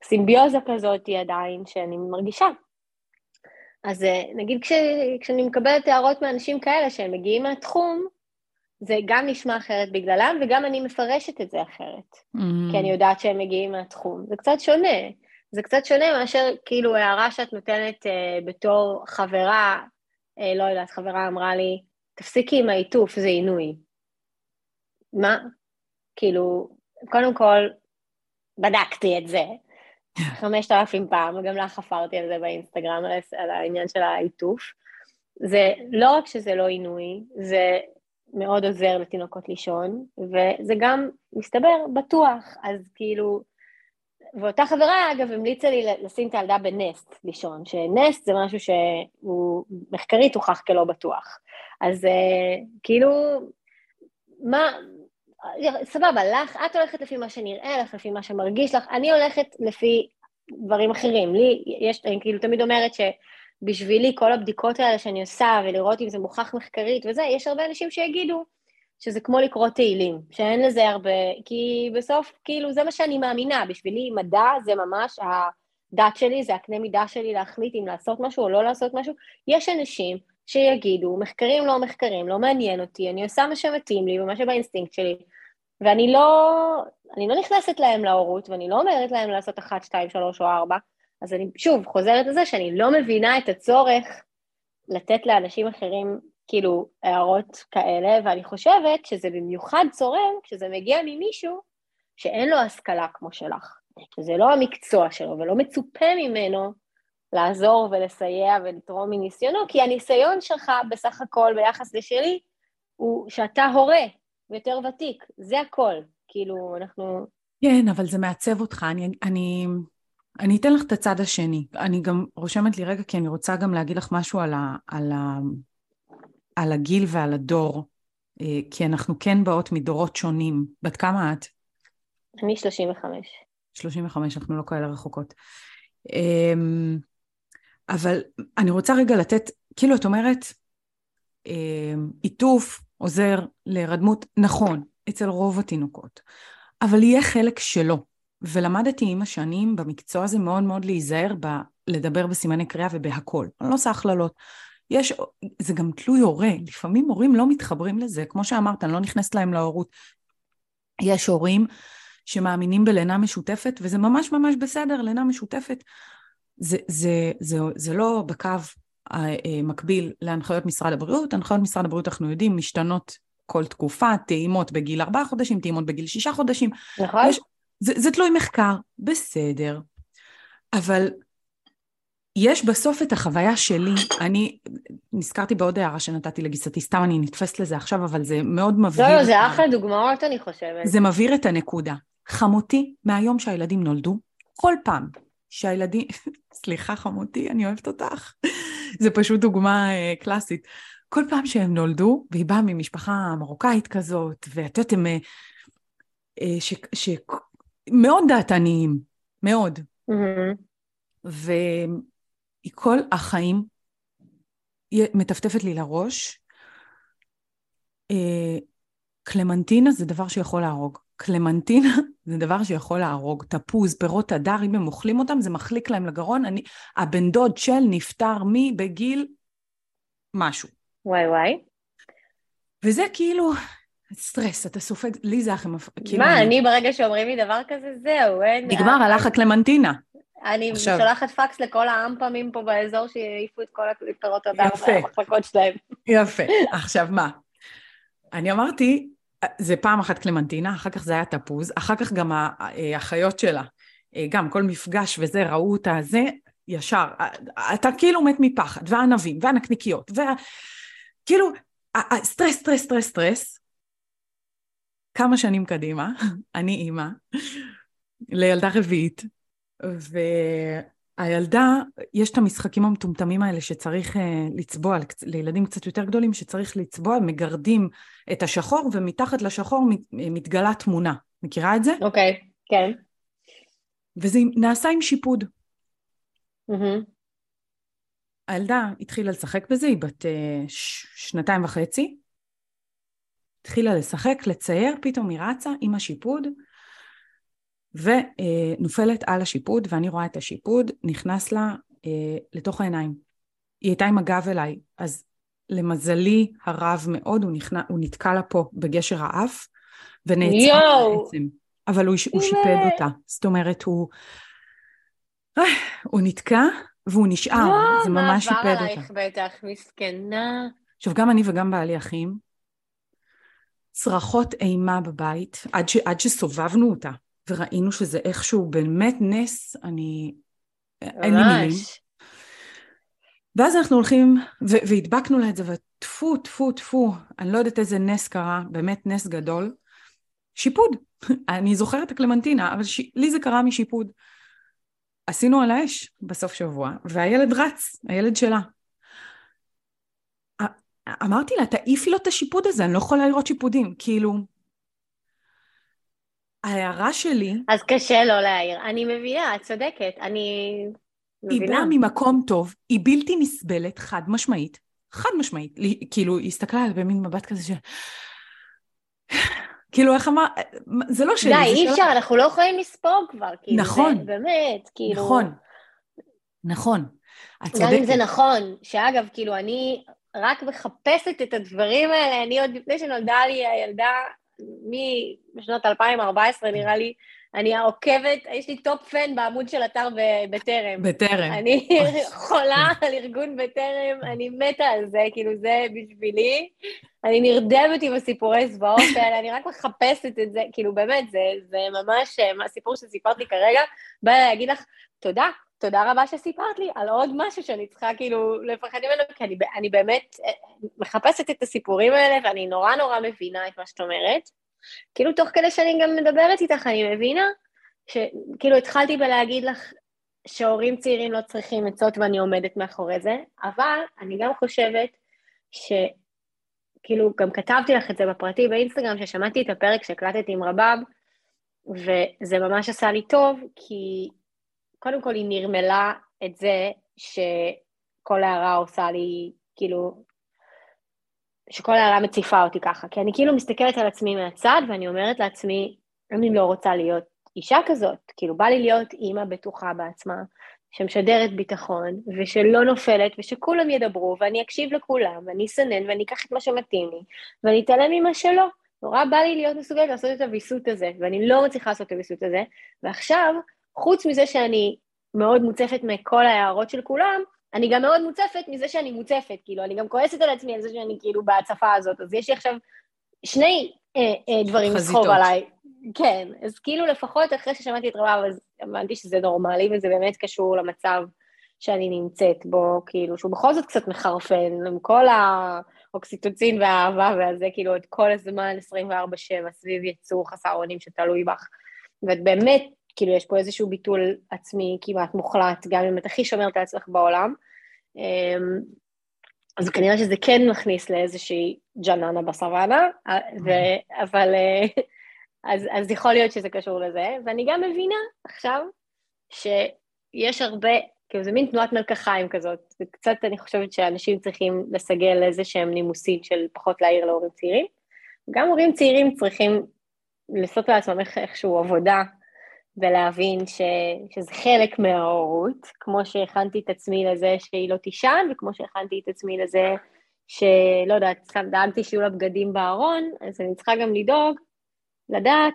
סימביוזה כזאת עדיין, שאני מרגישה. אז אה, נגיד כש, כשאני מקבלת הערות מאנשים כאלה שהם מגיעים מהתחום, זה גם נשמע אחרת בגללם, וגם אני מפרשת את זה אחרת, mm-hmm. כי אני יודעת שהם מגיעים מהתחום. זה קצת שונה. זה קצת שונה מאשר כאילו הערה שאת נותנת אה, בתור חברה, אה, לא יודעת, חברה אמרה לי, תפסיקי עם העיטוף, זה עינוי. מה? כאילו, קודם כל, בדקתי את זה חמשת אלפים פעם, וגם לך חפרתי על זה באינסטגרם, על העניין של העיטוף. זה לא רק שזה לא עינוי, זה מאוד עוזר לתינוקות לישון, וזה גם, מסתבר, בטוח. אז כאילו, ואותה חברה, אגב, המליצה לי לשים את הילדה בנסט לישון, שנסט זה משהו שהוא מחקרית הוכח כלא בטוח. אז uh, כאילו, מה, סבבה, לך, את הולכת לפי מה שנראה לך, לפי מה שמרגיש לך, אני הולכת לפי דברים אחרים. לי, יש, אני כאילו תמיד אומרת שבשבילי כל הבדיקות האלה שאני עושה, ולראות אם זה מוכח מחקרית וזה, יש הרבה אנשים שיגידו שזה כמו לקרוא תהילים, שאין לזה הרבה, כי בסוף, כאילו, זה מה שאני מאמינה, בשבילי מדע זה ממש הדת שלי, זה הקנה מידה שלי להחליט אם לעשות משהו או לא לעשות משהו. יש אנשים שיגידו, מחקרים לא מחקרים, לא מעניין אותי, אני עושה מה שמתאים לי ומה שבאינסטינקט שלי, ואני לא, אני לא נכנסת להם להורות, ואני לא אומרת להם לעשות אחת, שתיים, שלוש או ארבע, אז אני שוב חוזרת לזה שאני לא מבינה את הצורך לתת לאנשים אחרים כאילו הערות כאלה, ואני חושבת שזה במיוחד צורם כשזה מגיע ממישהו שאין לו השכלה כמו שלך, שזה לא המקצוע שלו ולא מצופה ממנו לעזור ולסייע ולתרום מניסיונו, כי הניסיון שלך בסך הכל ביחס לשלי הוא שאתה הורה ויותר ותיק, זה הכל, כאילו אנחנו... כן, אבל זה מעצב אותך, אני, אני, אני אתן לך את הצד השני. אני גם רושמת לי רגע, כי אני רוצה גם להגיד לך משהו על, ה, על, ה, על הגיל ועל הדור, אה, כי אנחנו כן באות מדורות שונים. בת כמה את? אני 35. 35, אנחנו לא כאלה רחוקות. אמ, אבל אני רוצה רגע לתת, כאילו את אומרת, אמ, עיטוף עוזר להירדמות, נכון, אצל רוב התינוקות, אבל יהיה חלק שלא. ולמדתי עם השנים במקצוע הזה מאוד מאוד להיזהר ב... לדבר בסימני קריאה ובהכל. אני לא עושה הכללות. יש, זה גם תלוי הורה, לפעמים הורים לא מתחברים לזה, כמו שאמרת, אני לא נכנסת להם להורות. יש הורים שמאמינים בלינה משותפת, וזה ממש ממש בסדר, לינה משותפת. זה, זה, זה, זה לא בקו המקביל להנחיות משרד הבריאות. הנחיות משרד הבריאות, אנחנו יודעים, משתנות כל תקופה, טעימות בגיל ארבעה חודשים, טעימות בגיל שישה חודשים. נכון. יש, זה, זה תלוי מחקר, בסדר. אבל יש בסוף את החוויה שלי, אני נזכרתי בעוד הערה שנתתי לגיסתי, סתם אני נתפסת לזה עכשיו, אבל זה מאוד מבהיר. לא, לא, זה אחלה דוגמאות, אני חושבת. זה מבהיר את הנקודה. חמותי, מהיום שהילדים נולדו, כל פעם שהילדים, סליחה חמותי, אני אוהבת אותך, זה פשוט דוגמה uh, קלאסית. כל פעם שהם נולדו, והיא באה ממשפחה מרוקאית כזאת, ואת יודעת, הם... Uh, ש, ש, מאוד דעתניים, מאוד. Mm-hmm. והיא כל החיים מטפטפת לי לראש. Uh, קלמנטינה זה דבר שיכול להרוג. קלמנטינה זה דבר שיכול להרוג. תפוז, פירות הדר, אם הם אוכלים אותם, זה מחליק להם לגרון. אני, הבן דוד של נפטר מי בגיל משהו. וואי וואי. וזה כאילו סטרס, אתה סופג, לי זה הכי מפ... כאילו מה, אני... אני ברגע שאומרים לי דבר כזה, זהו, אין... נגמר, הלך הקלמנטינה. אני עכשיו... שולחת פקס לכל האמפמים פה באזור שיעיפו את כל הפירות המחלקות שלהם. יפה. עכשיו מה? אני אמרתי, זה פעם אחת קלמנטינה, אחר כך זה היה תפוז, אחר כך גם האחיות שלה, גם כל מפגש וזה, ראו אותה, זה, ישר, אתה כאילו מת מפחד, והענבים, והנקניקיות, וה... כאילו, סטרס, סטרס, סטרס, סטרס. כמה שנים קדימה, אני אימא לילדה רביעית, והילדה, יש את המשחקים המטומטמים האלה שצריך uh, לצבוע, לילדים קצת יותר גדולים, שצריך לצבוע, מגרדים את השחור, ומתחת לשחור מתגלה תמונה. מכירה את זה? אוקיי, okay, כן. וזה נעשה עם שיפוד. Mm-hmm. הילדה התחילה לשחק בזה, היא בת uh, שנתיים וחצי. התחילה לשחק, לצייר, פתאום היא רצה עם השיפוד, ונופלת על השיפוד, ואני רואה את השיפוד, נכנס לה uh, לתוך העיניים. היא הייתה עם הגב אליי, אז למזלי הרב מאוד, הוא, נכנע, הוא נתקע לה פה בגשר האף, ונעצר בעצם. אבל הוא, הוא שיפד אותה. זאת אומרת, הוא... הוא נתקע והוא נשאר, לא, זה ממש שיפד אותה. מה עבר עלייך בטח, מסכנה. עכשיו, גם אני וגם בעלי אחים, צרחות אימה בבית, עד, ש, עד שסובבנו אותה, וראינו שזה איכשהו באמת נס, אני... ממש. אין לי מילים. ואז אנחנו הולכים, ו- והדבקנו לה את זה, וטפו, טפו, טפו, אני לא יודעת איזה נס קרה, באמת נס גדול. שיפוד. אני זוכרת את הקלמנטינה, אבל ש... לי זה קרה משיפוד. עשינו על האש בסוף שבוע, והילד רץ, הילד שלה. אמרתי לה, תעיפי לו את השיפוד הזה, אני לא יכולה לראות שיפודים. כאילו, ההערה שלי... אז קשה לא להעיר. אני מבינה, את צודקת, אני מבינה. היא באה ממקום טוב, היא בלתי נסבלת, חד משמעית, חד משמעית. כאילו, היא הסתכלה עליה במין מבט כזה של... כאילו, איך אמר, זה לא שלי. די, אי אפשר, אנחנו לא יכולים לספוג כבר, כאילו, נכון, זה באמת, כאילו... נכון, נכון. גם אם זה נכון, שאגב, כאילו, אני רק מחפשת את הדברים האלה, אני עוד לפני שנולדה לי הילדה, משנות 2014 נראה לי, אני עוקבת, יש לי top fan בעמוד של אתר בטרם. בטרם. אני חולה על ארגון בטרם, אני מתה על זה, כאילו זה בשבילי. אני נרדמת עם הסיפורי זוועות האלה, אני רק מחפשת את זה, כאילו באמת, זה, זה ממש, הסיפור שסיפרת לי כרגע, בא להגיד לך, תודה, תודה רבה שסיפרת לי על עוד משהו שאני צריכה כאילו לפחד ממנו, כי אני, אני באמת אה, מחפשת את הסיפורים האלה, ואני נורא נורא מבינה את מה שאת אומרת. כאילו, תוך כדי שאני גם מדברת איתך, אני מבינה שכאילו התחלתי בלהגיד לך שהורים צעירים לא צריכים עצות ואני עומדת מאחורי זה, אבל אני גם חושבת ש... כאילו, גם כתבתי לך את זה בפרטי באינסטגרם, ששמעתי את הפרק שהקלטתי עם רבב, וזה ממש עשה לי טוב, כי קודם כל היא נרמלה את זה שכל הערה עושה לי, כאילו, שכל הערה מציפה אותי ככה, כי אני כאילו מסתכלת על עצמי מהצד ואני אומרת לעצמי, אני לא רוצה להיות אישה כזאת, כאילו בא לי להיות אימא בטוחה בעצמה, שמשדרת ביטחון, ושלא נופלת, ושכולם ידברו, ואני אקשיב לכולם, ואני אסנן, ואני אקח את מה שמתאים לי, ואני אתעלם ממה שלא. נורא בא לי להיות מסוגלת לעשות את הוויסות הזה, ואני לא מצליחה לעשות את הוויסות הזה, ועכשיו, חוץ מזה שאני מאוד מוצפת מכל ההערות של כולם, אני גם מאוד מוצפת מזה שאני מוצפת, כאילו, אני גם כועסת על עצמי על זה שאני כאילו בהצפה הזאת, אז יש לי עכשיו שני אה, אה, דברים לסחוב עליי. כן, אז כאילו לפחות אחרי ששמעתי את רבב, אז הבנתי שזה נורמלי וזה באמת קשור למצב שאני נמצאת בו, כאילו, שהוא בכל זאת קצת מחרפן, עם כל האוקסיטוצין והאהבה והזה, כאילו, את כל הזמן 24-7 סביב יצור חסר אונים שתלוי בך. ואת באמת כאילו יש פה איזשהו ביטול עצמי כמעט מוחלט, גם אם את הכי שומרת על עצמך בעולם. אמ, אז כנראה שזה כן מכניס לאיזושהי ג'ננה בסוואנה, ו... אבל אה, אז, אז יכול להיות שזה קשור לזה, ואני גם מבינה עכשיו שיש הרבה, כאילו זה מין תנועת מלקחיים כזאת, וקצת אני חושבת שאנשים צריכים לסגל איזה שהם נימוסים של פחות להעיר להורים צעירים. גם הורים צעירים צריכים לעשות לעצמם איכשהו עבודה ולהבין ש, שזה חלק מההורות, כמו שהכנתי את עצמי לזה שהיא לא תישן, וכמו שהכנתי את עצמי לזה שלא יודעת, סתם דאגתי שיהיו לה בגדים בארון, אז אני צריכה גם לדאוג, לדעת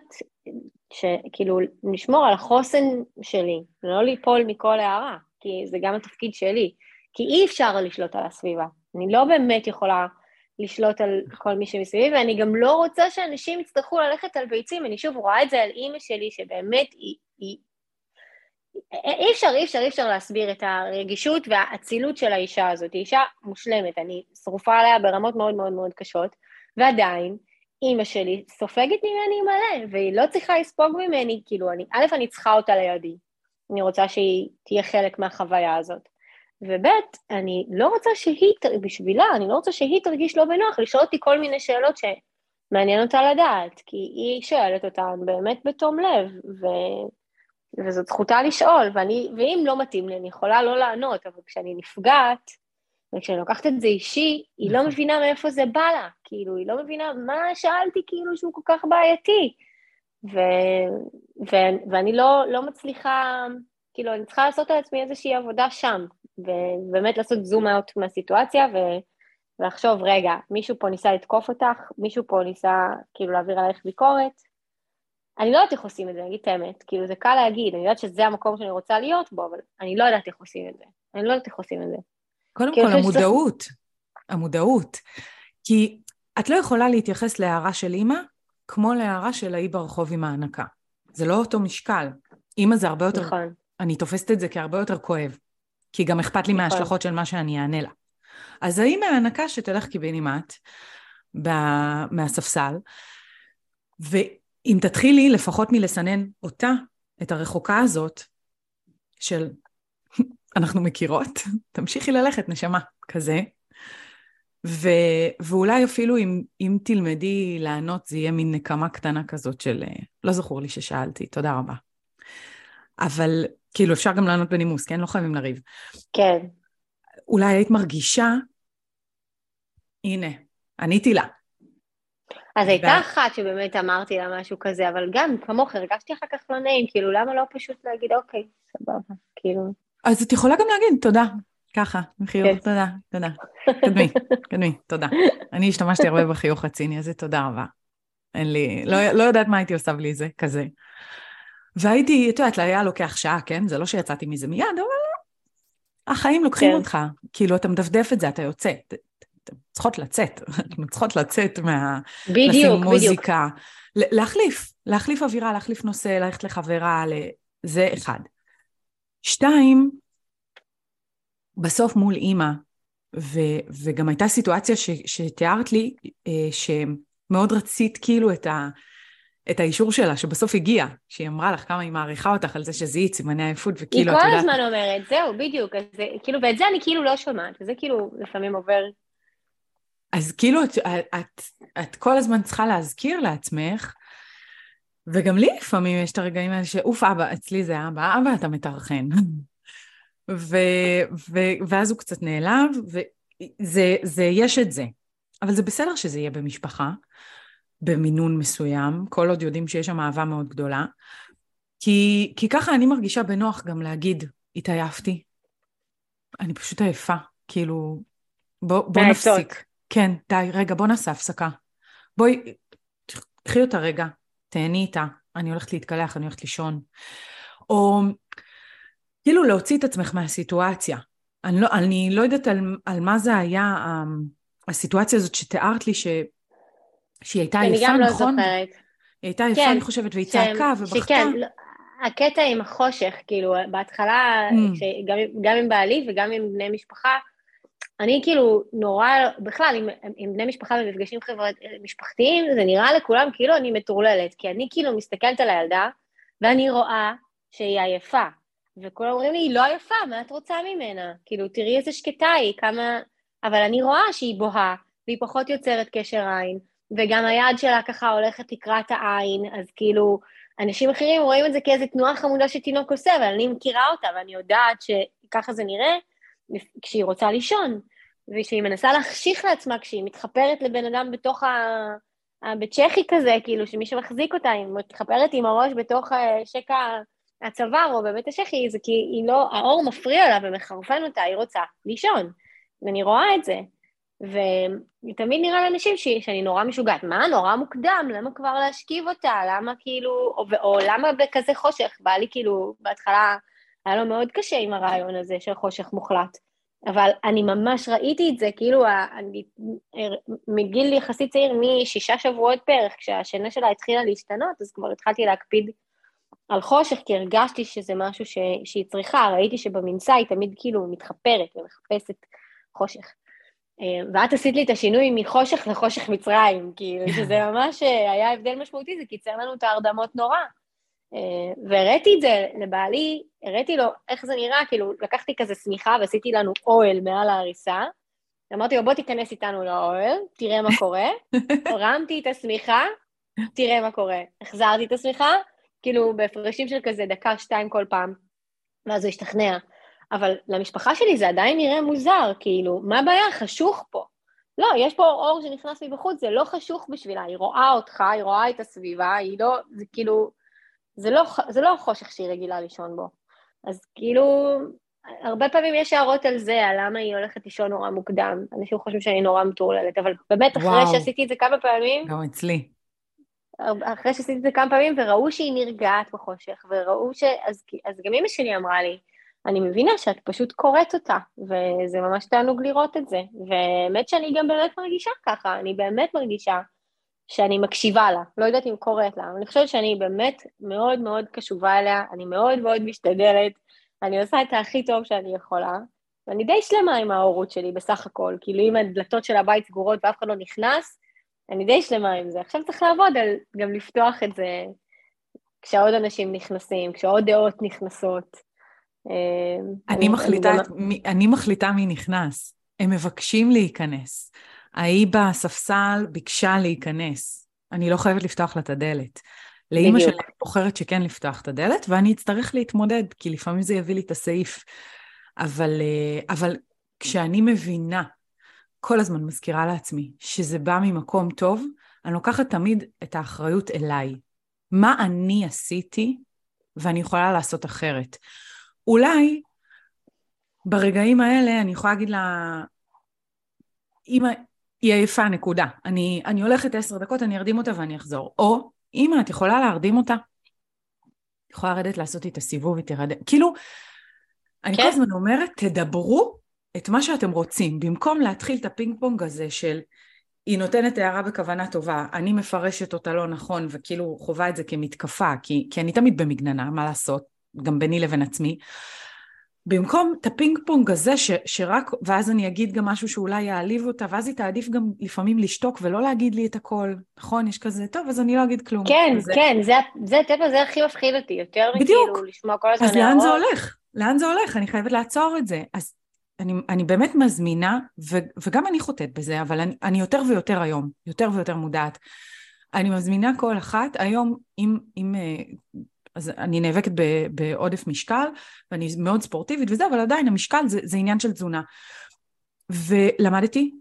שכאילו, לשמור על החוסן שלי, לא ליפול מכל הערה, כי זה גם התפקיד שלי. כי אי אפשר לשלוט על הסביבה. אני לא באמת יכולה לשלוט על כל מי שמסביבי, ואני גם לא רוצה שאנשים יצטרכו ללכת על ביצים. אני שוב רואה את זה על אימא שלי, שבאמת היא... היא אי אפשר, אי אפשר, אי אפשר להסביר את הרגישות והאצילות של האישה הזאת. היא אישה מושלמת, אני שרופה עליה ברמות מאוד מאוד מאוד קשות, ועדיין, אימא שלי סופגת ממני מלא, והיא לא צריכה לספוג ממני, כאילו, אני, א', אני צריכה אותה לידי. אני רוצה שהיא תהיה חלק מהחוויה הזאת. וב', אני לא רוצה שהיא, בשבילה, אני לא רוצה שהיא תרגיש לא בנוח לשאול אותי כל מיני שאלות שמעניין אותה לדעת, כי היא שואלת אותן באמת בתום לב, ו... וזאת זכותה לשאול, ואני, ואם לא מתאים לי, אני יכולה לא לענות, אבל כשאני נפגעת, וכשאני לוקחת את זה אישי, היא לא נכון. מבינה מאיפה זה בא לה, כאילו, היא לא מבינה מה שאלתי כאילו שהוא כל כך בעייתי. ו, ו, ואני לא, לא מצליחה, כאילו, אני צריכה לעשות על עצמי איזושהי עבודה שם, ובאמת לעשות זום אאוט מהסיטואציה, ו... ולחשוב, רגע, מישהו פה ניסה לתקוף אותך, מישהו פה ניסה כאילו להעביר עלייך ביקורת. אני לא יודעת איך עושים את זה, אני אגיד את האמת, כאילו זה קל להגיד, אני יודעת שזה המקום שאני רוצה להיות בו, אבל אני לא יודעת איך עושים את זה. אני לא יודעת איך עושים את זה. קודם כל, המודעות, שצריך... המודעות. כי את לא יכולה להתייחס להערה של אימא כמו להערה של האי ברחוב עם ההנקה. זה לא אותו משקל. אימא זה הרבה יותר... נכון. אני תופסת את זה כהרבה יותר כואב. כי גם אכפת לי נכון. מההשלכות של מה שאני אענה לה. אז האם ההנקה שתלך קיבינימט מהספסל, ואם תתחילי לפחות מלסנן אותה, את הרחוקה הזאת, של אנחנו מכירות, תמשיכי ללכת, נשמה, כזה. ו, ואולי אפילו אם, אם תלמדי לענות, זה יהיה מין נקמה קטנה כזאת של לא זכור לי ששאלתי, תודה רבה. אבל כאילו, אפשר גם לענות בנימוס, כן? לא חייבים לריב. כן. אולי היית מרגישה, הנה, עניתי לה. אז ו... הייתה אחת שבאמת אמרתי לה משהו כזה, אבל גם כמוך הרגשתי אחר כך לא נעים, כאילו, למה לא פשוט להגיד, אוקיי, סבבה, כאילו... אז את יכולה גם להגיד, תודה, ככה, מחיוך, כן. תודה, תודה. קדמי, קדמי, תודה. אני השתמשתי הרבה בחיוך הציני הזה, תודה רבה. אין לי, לא, לא יודעת מה הייתי עושה בלי זה, כזה. והייתי, את יודעת, היה לוקח שעה, כן? זה לא שיצאתי מזה מיד, אבל החיים לוקחים כן. אותך. כאילו, אתה מדפדף את זה, אתה יוצא. אתן צריכות לצאת, אתן צריכות לצאת מה... בדיוק, לשים בדיוק. מוזיקה. להחליף, להחליף אווירה, להחליף נושא, ללכת לחברה, זה אחד. שתיים, בסוף מול אימא, ו, וגם הייתה סיטואציה ש, שתיארת לי, אה, שמאוד רצית כאילו את ה... את האישור שלה, שבסוף הגיע, שהיא אמרה לך כמה היא מעריכה אותך על זה שזיהית סימני עייפות, וכאילו, את יודעת... היא כל הזמן אומרת, זהו, בדיוק, אז זה, כאילו, ואת זה אני כאילו לא שומעת, וזה כאילו לפעמים עובר. אז כאילו, את, את, את כל הזמן צריכה להזכיר לעצמך, וגם לי לפעמים יש את הרגעים האלה שאוף, אבא, אצלי זה אבא, אבא, אתה מטרחן. ו, ו, ואז הוא קצת נעלב, וזה, יש את זה. אבל זה בסדר שזה יהיה במשפחה. במינון מסוים, כל עוד יודעים שיש שם אהבה מאוד גדולה. כי, כי ככה אני מרגישה בנוח גם להגיד, התעייפתי. אני פשוט עייפה, כאילו, בוא, בוא נפסיק. כן, די, רגע, בוא נעשה הפסקה. בואי, קחי אותה רגע, תהני איתה, אני הולכת להתקלח, אני הולכת לישון. או כאילו להוציא את עצמך מהסיטואציה. אני לא, אני לא יודעת על, על מה זה היה הסיטואציה הזאת שתיארת לי, ש... שהיא הייתה יפה, נכון? אני גם לא זוכרת. היא הייתה יפה, כן, אני חושבת, והיא צעקה ובכתה. שכן, לא, הקטע עם החושך, כאילו, בהתחלה, mm. שגם, גם עם בעלי וגם עם בני משפחה, אני כאילו נורא, בכלל, עם, עם בני משפחה במפגשים חברת, משפחתיים, זה נראה לכולם כאילו אני מטורללת, כי אני כאילו מסתכלת על הילדה, ואני רואה שהיא עייפה. וכולם אומרים לי, היא לא עייפה, מה את רוצה ממנה? כאילו, תראי איזה שקטה היא, כמה... אבל אני רואה שהיא בוהה, והיא פחות יוצרת קשר עין, וגם היד שלה ככה הולכת לקראת העין, אז כאילו, אנשים אחרים רואים את זה כאיזה תנועה חמודה שתינוק עושה, אבל אני מכירה אותה ואני יודעת שככה זה נראה כשהיא רוצה לישון, ושהיא מנסה להחשיך לעצמה כשהיא מתחפרת לבן אדם בתוך ה... בצ'כי כזה, כאילו, שמי שמחזיק אותה, היא מתחפרת עם הראש בתוך אה, שקע הצוואר או בבית השחי, זה כי היא לא, האור מפריע לה ומחרפן אותה, היא רוצה לישון, ואני רואה את זה. ותמיד נראה לאנשים ש, שאני נורא משוגעת. מה, נורא מוקדם, למה כבר להשכיב אותה? למה כאילו, או, או למה בכזה חושך? בא לי כאילו, בהתחלה היה לו מאוד קשה עם הרעיון הזה של חושך מוחלט. אבל אני ממש ראיתי את זה, כאילו, אני, מגיל יחסית צעיר, משישה שבועות בערך, כשהשינה שלה התחילה להשתנות, אז כבר התחלתי להקפיד על חושך, כי הרגשתי שזה משהו ש, שהיא צריכה, ראיתי שבמנסה היא תמיד כאילו מתחפרת ומחפשת חושך. אה, ואת עשית לי את השינוי מחושך לחושך מצרים, כאילו, שזה ממש אה, היה הבדל משמעותי, זה קיצר לנו את ההרדמות נורא. אה, והראיתי את זה לבעלי, הראיתי לו איך זה נראה, כאילו, לקחתי כזה שמיכה ועשיתי לנו אוהל מעל ההריסה, אמרתי לו, בוא תיכנס איתנו לאוהל, תראה מה קורה, הרמתי את השמיכה, תראה מה קורה. החזרתי את השמיכה, כאילו בהפרשים של כזה דקה, שתיים כל פעם, ואז הוא השתכנע. אבל למשפחה שלי זה עדיין נראה מוזר, כאילו, מה הבעיה? חשוך פה. לא, יש פה אור שנכנס מבחוץ, זה לא חשוך בשבילה, היא רואה אותך, היא רואה את הסביבה, היא לא, זה כאילו, זה לא, זה לא החושך שהיא רגילה לישון בו. אז כאילו, הרבה פעמים יש הערות על זה, על למה היא הולכת לישון נורא מוקדם. אנשים חושבים שאני נורא מטורללת, אבל באמת, אחרי וואו. שעשיתי את זה כמה פעמים... גם אצלי. אחרי שעשיתי את זה כמה פעמים, וראו שהיא נרגעת בחושך, וראו ש... אז, אז גם אמא שלי אמרה לי, אני מבינה שאת פשוט קוראת אותה, וזה ממש תענוג לראות את זה. והאמת שאני גם באמת מרגישה ככה, אני באמת מרגישה שאני מקשיבה לה, לא יודעת אם קוראת לה, אבל אני חושבת שאני באמת מאוד מאוד קשובה אליה, אני מאוד מאוד משתדלת, אני עושה את הכי טוב שאני יכולה, ואני די שלמה עם ההורות שלי בסך הכל, כאילו אם הדלתות של הבית סגורות ואף אחד לא נכנס, אני די שלמה עם זה. עכשיו צריך לעבוד על גם לפתוח את זה כשעוד אנשים נכנסים, כשעוד דעות נכנסות. אה, אני, מחליטה, אני, גם... מי, אני מחליטה מי נכנס. הם מבקשים להיכנס. ההיא בספסל ביקשה להיכנס. אני לא חייבת לפתוח לה את הדלת. לאימא שלי אני בוחרת שכן לפתוח את הדלת, ואני אצטרך להתמודד, כי לפעמים זה יביא לי את הסעיף. אבל, אה, אבל כשאני מבינה, כל הזמן מזכירה לעצמי, שזה בא ממקום טוב, אני לוקחת תמיד את האחריות אליי. מה אני עשיתי ואני יכולה לעשות אחרת. אולי ברגעים האלה אני יכולה להגיד לה, אמא, היא עייפה, נקודה. אני, אני הולכת עשר דקות, אני ארדים אותה ואני אחזור. או, אמא, את יכולה להרדים אותה? את יכולה לרדת לעשות איתה סיבוב, היא תרדם. כאילו, אני כן. כל הזמן אומרת, תדברו את מה שאתם רוצים. במקום להתחיל את הפינג פונג הזה של היא נותנת הערה בכוונה טובה, אני מפרשת אותה לא נכון, וכאילו חווה את זה כמתקפה, כי, כי אני תמיד במגננה, מה לעשות, גם ביני לבין עצמי. במקום את הפינג פונג הזה ש, שרק, ואז אני אגיד גם משהו שאולי יעליב אותה, ואז היא תעדיף גם לפעמים לשתוק ולא להגיד לי את הכל, נכון? יש כזה, טוב, אז אני לא אגיד כלום. כן, וזה... כן, זה, זה טבע, זה הכי מפחיד אותי, יותר מכאילו לשמוע כל הזמן אז לאן זה הולך? לאן זה הולך? אני חייבת לעצור את זה. אז אני, אני באמת מזמינה, ו, וגם אני חוטאת בזה, אבל אני, אני יותר ויותר היום, יותר ויותר מודעת. אני מזמינה כל אחת, היום אם, אם אה, אז אני נאבקת בעודף משקל, ואני מאוד ספורטיבית וזה, אבל עדיין המשקל זה, זה עניין של תזונה. ולמדתי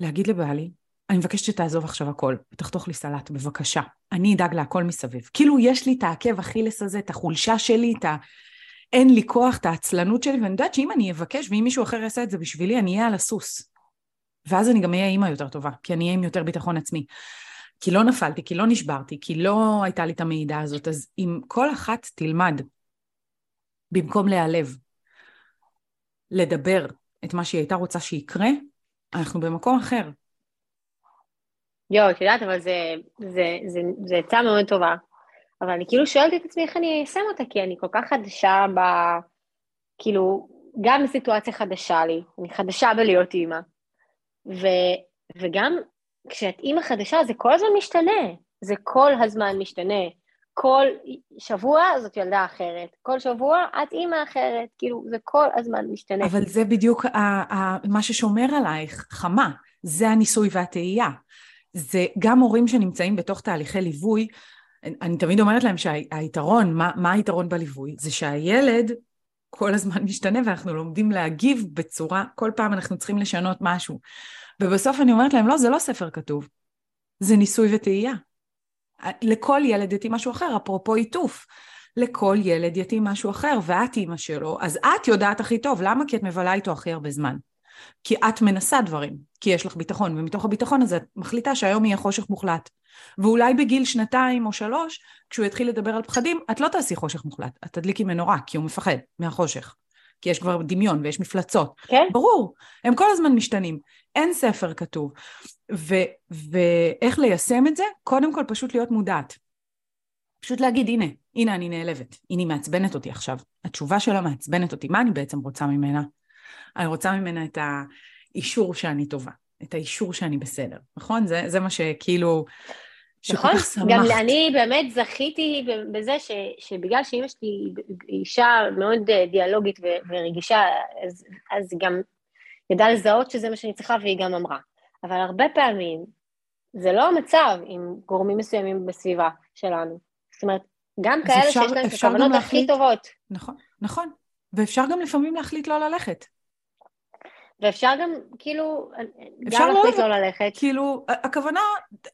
להגיד לבעלי, אני מבקשת שתעזוב עכשיו הכל, ותחתוך לי סלט, בבקשה. אני אדאג להכל מסביב. כאילו יש לי את העקב אכילס הזה, את החולשה שלי, את ה... אין לי כוח, את העצלנות שלי, ואני יודעת שאם אני אבקש, ואם מישהו אחר יעשה את זה בשבילי, אני אהיה על הסוס. ואז אני גם אהיה אימא יותר טובה, כי אני אהיה עם יותר ביטחון עצמי. כי לא נפלתי, כי לא נשברתי, כי לא הייתה לי את המידע הזאת. אז אם כל אחת תלמד, במקום להיעלב, לדבר את מה שהיא הייתה רוצה שיקרה, אנחנו במקום אחר. יואו, את יודעת, אבל זה, זה, זה, זה עצה מאוד טובה. אבל אני כאילו שואלת את עצמי איך אני איישם אותה, כי אני כל כך חדשה ב... כאילו, גם בסיטואציה חדשה לי, אני חדשה בלהיות אימא. ו, וגם כשאת אימא חדשה זה כל הזמן משתנה, זה כל הזמן משתנה. כל שבוע זאת ילדה אחרת, כל שבוע את אימא אחרת, כאילו זה כל הזמן משתנה. אבל זה בדיוק ה- ה- מה ששומר עלייך, חמה, זה הניסוי והטעייה. זה גם הורים שנמצאים בתוך תהליכי ליווי, אני תמיד אומרת להם שהיתרון, מה, מה היתרון בליווי? זה שהילד כל הזמן משתנה ואנחנו לומדים להגיב בצורה, כל פעם אנחנו צריכים לשנות משהו. ובסוף אני אומרת להם, לא, זה לא ספר כתוב, זה ניסוי וטעייה. לכל ילד יתאים משהו אחר, אפרופו עיטוף. לכל ילד יתאים משהו אחר, ואת אימא שלו, אז את יודעת הכי טוב, למה? כי את מבלה איתו הכי הרבה זמן. כי את מנסה דברים, כי יש לך ביטחון, ומתוך הביטחון הזה את מחליטה שהיום יהיה חושך מוחלט. ואולי בגיל שנתיים או שלוש, כשהוא יתחיל לדבר על פחדים, את לא תעשי חושך מוחלט, את תדליקי מנורה, כי הוא מפחד מהחושך. כי יש כבר דמיון ויש מפלצות. כן. ברור, הם כל הזמן משתנים. אין ספר כתוב. ו- ואיך ליישם את זה? קודם כל פשוט להיות מודעת. פשוט להגיד, הנה, הנה אני נעלבת, הנה היא מעצבנת אותי עכשיו. התשובה שלה מעצבנת אותי, מה אני בעצם רוצה ממנה? אני רוצה ממנה את האישור שאני טובה, את האישור שאני בסדר, נכון? זה, זה מה שכאילו, נכון, גם אני באמת זכיתי בזה ש, שבגלל שאימא שלי אישה מאוד אה, דיאלוגית ורגישה, אז, אז גם ידעה לזהות שזה מה שאני צריכה והיא גם אמרה. אבל הרבה פעמים זה לא המצב עם גורמים מסוימים בסביבה שלנו. זאת אומרת, גם כאלה אפשר, שיש להם את הכוונות הכי טובות. נכון, נכון. ואפשר גם לפעמים להחליט לא ללכת. ואפשר גם, כאילו, גם להחליט לא, לא ללכת. כאילו, הכוונה,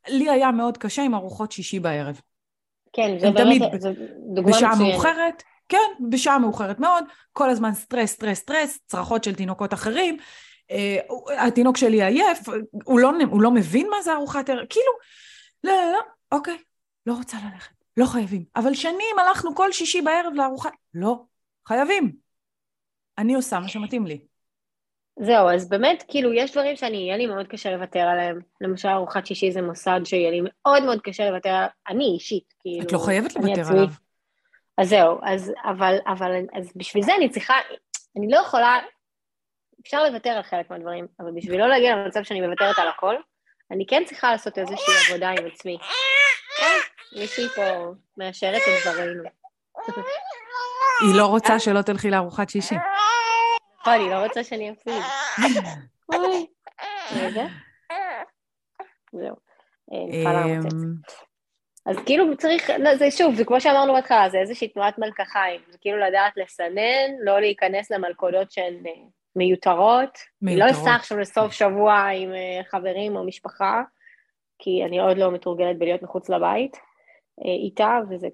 לי היה מאוד קשה עם ארוחות שישי בערב. כן, זה באמת, זו דוגמה בשעה מצוינת. מאוחרת, כן, בשעה מאוחרת מאוד, כל הזמן סטרס, סטרס, סטרס, צרחות של תינוקות אחרים. אה, התינוק שלי עייף, הוא לא, הוא לא מבין מה זה ארוחת ערב, כאילו, לא, לא, לא, אוקיי, לא רוצה ללכת, לא חייבים. אבל שנים הלכנו כל שישי בערב לארוחה, לא, חייבים. אני עושה מה שמתאים לי. זהו, אז באמת, כאילו, יש דברים שאני, יהיה לי מאוד קשה לוותר עליהם. למשל, ארוחת שישי זה מוסד שיהיה לי מאוד מאוד קשה לוותר עליו, אני אישית, כאילו... את לא חייבת לוותר עצמי. עליו. אז זהו, אז, אבל, אבל, אז בשביל זה אני צריכה, אני לא יכולה, אפשר לוותר על חלק מהדברים, אבל בשביל לא להגיע למצב שאני מוותרת על הכל, אני כן צריכה לעשות איזושהי עבודה עם עצמי. כן, מישהי פה מאשרת את דברינו. היא לא רוצה שלא תלכי לארוחת שישי. נכון, היא לא רוצה שאני אפסיד. אוי. רגע. זהו. אז כאילו צריך, זה שוב, זה כמו שאמרנו בהתחלה, זה איזושהי תנועת מלקחיים, זה כאילו לדעת לסנן, לא להיכנס למלכודות שהן מיותרות. מיותרות. לא אסע עכשיו לסוף שבוע עם חברים או משפחה, כי אני עוד לא מתורגלת בלהיות מחוץ לבית איתה, וזה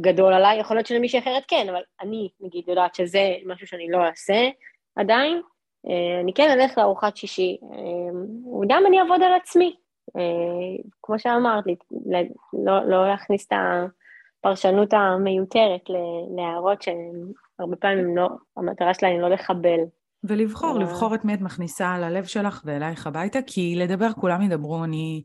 גדול עליי, יכול להיות שלמישהי אחרת כן, אבל אני, נגיד, יודעת שזה משהו שאני לא אעשה, עדיין, אה, אני כן אלך לארוחת שישי, אה, וגם אני אעבוד על עצמי, אה, כמו שאמרת, לא, לא להכניס את הפרשנות המיותרת להערות שהרבה פעמים לא, המטרה שלהן לא לחבל. ולבחור, לבחור את מי את מכניסה על הלב שלך ואלייך הביתה, כי לדבר כולם ידברו, אני...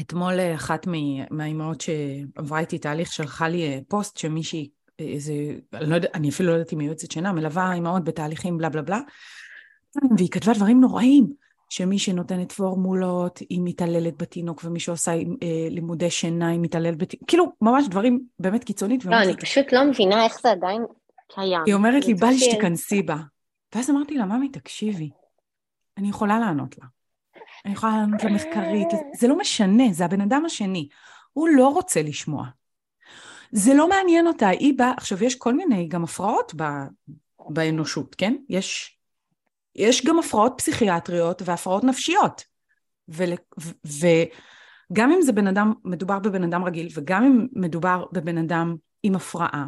אתמול אחת מהאימהות שעברה איתי תהליך שלחה לי פוסט שמישהי איזה, אני, לא יודע, אני אפילו לא יודעת אם היא יועצת שינה, מלווה אימהות בתהליכים בלה בלה בלה, והיא כתבה דברים נוראים, שמי שנותנת פורמולות היא מתעללת בתינוק, ומי שעושה אה, לימודי שינה היא מתעללת בתינוק, כאילו ממש דברים באמת קיצונית. לא, אני פשוט לא מבינה איך זה עדיין קיים. היא אומרת לי, בא לי שתיכנסי בה. ואז אמרתי לה, ממי, תקשיבי, אני יכולה לענות לה. אני יכולה לענות לה מחקרית, זה לא משנה, זה הבן אדם השני. הוא לא רוצה לשמוע. זה לא מעניין אותה, היא באה, עכשיו יש כל מיני גם הפרעות ב, באנושות, כן? יש, יש גם הפרעות פסיכיאטריות והפרעות נפשיות. ול, ו, וגם אם זה בן אדם, מדובר בבן אדם רגיל, וגם אם מדובר בבן אדם עם הפרעה,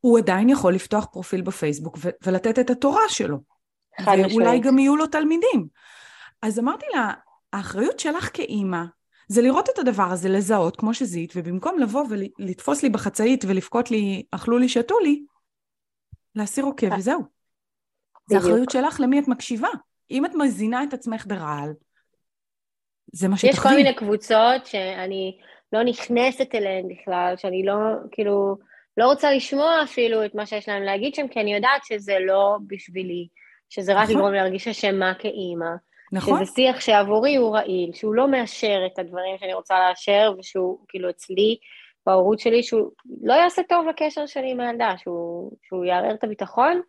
הוא עדיין יכול לפתוח פרופיל בפייסבוק ו- ולתת את התורה שלו. ואולי גם יהיו לו תלמידים. אז אמרתי לה, האחריות שלך כאימא זה לראות את הדבר הזה, לזהות, כמו שזיהית, ובמקום לבוא ולתפוס לי בחצאית ולבכות לי, אכלו לי, שתו לי, להסיר עוקב okay, וזהו. זה אחריות שלך למי את מקשיבה. אם את מזינה את עצמך ברעל, זה מה שתחליט. יש כל מיני קבוצות שאני לא נכנסת אליהן בכלל, שאני לא, כאילו, לא רוצה לשמוע אפילו את מה שיש להם להגיד שם, כי אני יודעת שזה לא בשבילי, שזה רק נכון. יגרום לי להרגיש אשמה כאימא. נכון. שזה שיח שעבורי הוא רעיל, שהוא לא מאשר את הדברים שאני רוצה לאשר, ושהוא כאילו אצלי, בהורות שלי, שהוא לא יעשה טוב לקשר שלי עם הילדה, שהוא, שהוא יערער את הביטחון.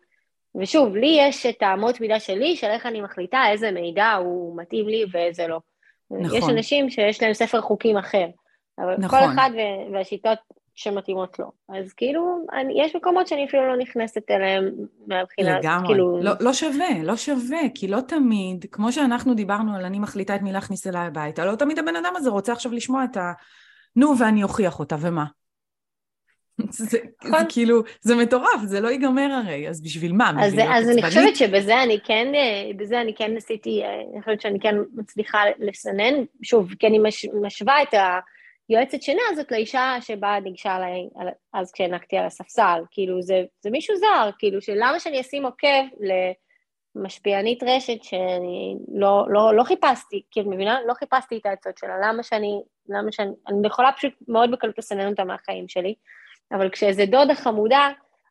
ושוב, לי יש את האמות מידה שלי, של איך אני מחליטה איזה מידע הוא מתאים לי ואיזה לא. נכון. יש אנשים שיש להם ספר חוקים אחר, אבל נכון. כל אחד והשיטות שמתאימות לו. אז כאילו, אני, יש מקומות שאני אפילו לא נכנסת אליהם מהבחינה, לגמרי. כאילו... לא, לא שווה, לא שווה, כי לא תמיד, כמו שאנחנו דיברנו על אני מחליטה את מי להכניס אליי הביתה, לא תמיד הבן אדם הזה רוצה עכשיו לשמוע את ה... נו, ואני אוכיח אותה, ומה? זה, זה נכון. כאילו, זה מטורף, זה לא ייגמר הרי, אז בשביל מה? אז, בשביל אז אני? חושבת שבזה אני כן, אה, בזה אני כן עשיתי, אה, אני חושבת שאני כן מצליחה לסנן, שוב, כי אני מש, משווה את היועצת שינה הזאת לאישה שבה ניגשה אליי על- אז כשהענקתי על הספסל, כאילו זה, זה מישהו זר, כאילו שלמה שאני אשים עוקב למשפיענית רשת שאני לא, לא, לא חיפשתי, כאילו מבינה? לא חיפשתי את העצות שלה, למה שאני, למה שאני, אני יכולה פשוט מאוד בקלות לסנן אותה מהחיים שלי, אבל כשאיזה דודה חמודה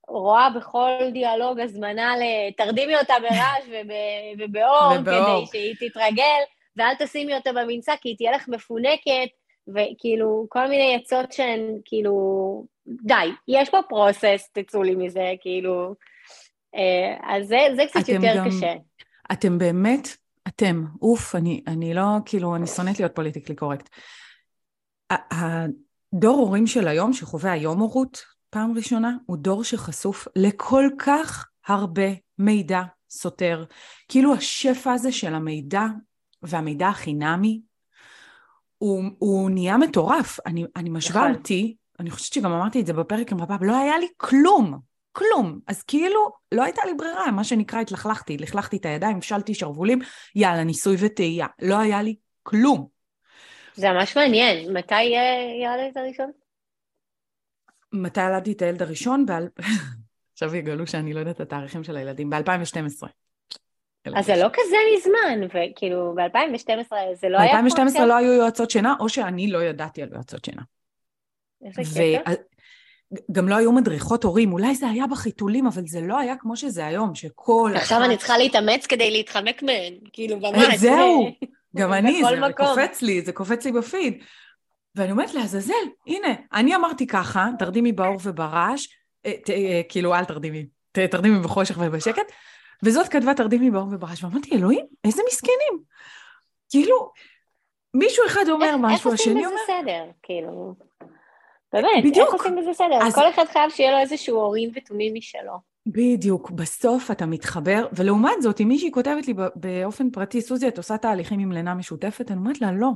רואה בכל דיאלוג הזמנה ל"תרדימי אותה ברעש וב- ובאור, ובאור. כדי שהיא תתרגל, ואל תשימי אותה במנשא כי היא תהיה לך מפונקת, וכאילו, כל מיני עצות שהן כאילו, די, יש פה process, תצאו לי מזה, כאילו, אה, אז זה, זה קצת יותר גם- קשה. אתם באמת, אתם, אוף, אני, אני לא, כאילו, אני שונאת להיות פוליטיקלי קורקט. הדור הורים של היום, שחווה היום הורות, פעם ראשונה, הוא דור שחשוף לכל כך הרבה מידע סותר. כאילו השפע הזה של המידע והמידע החינמי, הוא, הוא נהיה מטורף. אני, אני משווה נכון. אותי, אני חושבת שגם אמרתי את זה בפרק עם רבב, לא היה לי כלום, כלום. אז כאילו, לא הייתה לי ברירה, מה שנקרא, התלכלכתי, לכלכתי את הידיים, הפשלתי שרוולים, יאללה, ניסוי וטעייה. לא היה לי כלום. זה ממש מעניין, מתי יהיה ילדת הראשון? מתי ילדתי את הילד הראשון? עכשיו יגלו שאני לא יודעת את התאריכים של הילדים. ב-2012. אז זה לא כזה מזמן, וכאילו, ב-2012 זה לא היה... כמו ב-2012 עכשיו? לא היו יועצות שינה, או שאני לא ידעתי על יועצות שינה. איזה קטע. וגם לא היו מדריכות הורים, אולי זה היה בחיתולים, אבל זה לא היה כמו שזה היום, שכל... עכשיו אחת- אני צריכה להתאמץ כדי להתחמק מהן, כאילו, ממש. זהו. גם אני, זה מקום. קופץ לי, זה קופץ לי בפיד. ואני אומרת לעזאזל, הנה, אני אמרתי ככה, תרדימי באור וברעש, אה, אה, כאילו, אל תרדימי, תרדימי בחושך ובשקט, וזאת כתבה תרדימי באור וברעש, ואמרתי, אלוהים, איזה מסכנים. כאילו, מישהו אחד אומר איך- משהו, איך עושים השני בזה אומר... סדר? כאילו... באמת, בדיוק. איך עושים בזה סדר? אז- כל אחד חייב שיהיה לו איזשהו הורים ותומים משלו. בדיוק, בסוף אתה מתחבר, ולעומת זאת, אם מישהי כותבת לי באופן פרטי, סוזי, את עושה תהליכים עם לינה משותפת, אני אומרת לה, לא,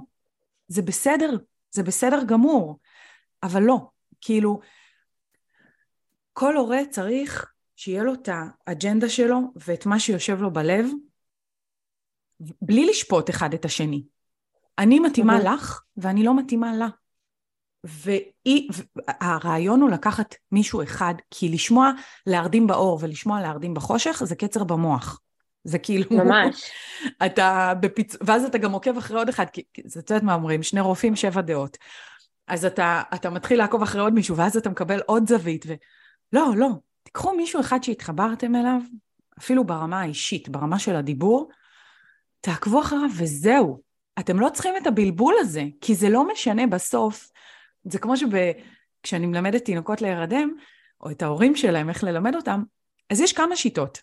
זה בסדר, זה בסדר גמור, אבל לא, כאילו, כל הורה צריך שיהיה לו את האג'נדה שלו ואת מה שיושב לו בלב, בלי לשפוט אחד את השני. אני מתאימה מהמם. לך, ואני לא מתאימה לה. והיא, הרעיון הוא לקחת מישהו אחד, כי לשמוע להרדים באור ולשמוע להרדים בחושך זה קצר במוח. זה כאילו... ממש. אתה בפיצ... ואז אתה גם עוקב אחרי עוד אחד, כי כי זה, את יודעת מה אומרים, שני רופאים, שבע דעות. אז אתה, אתה מתחיל לעקוב אחרי עוד מישהו, ואז אתה מקבל עוד זווית, ו... לא, לא, תיקחו מישהו אחד שהתחברתם אליו, אפילו ברמה האישית, ברמה של הדיבור, תעקבו אחריו וזהו. אתם לא צריכים את הבלבול הזה, כי זה לא משנה בסוף. זה כמו שכשאני מלמדת תינוקות להירדם, או את ההורים שלהם איך ללמד אותם, אז יש כמה שיטות.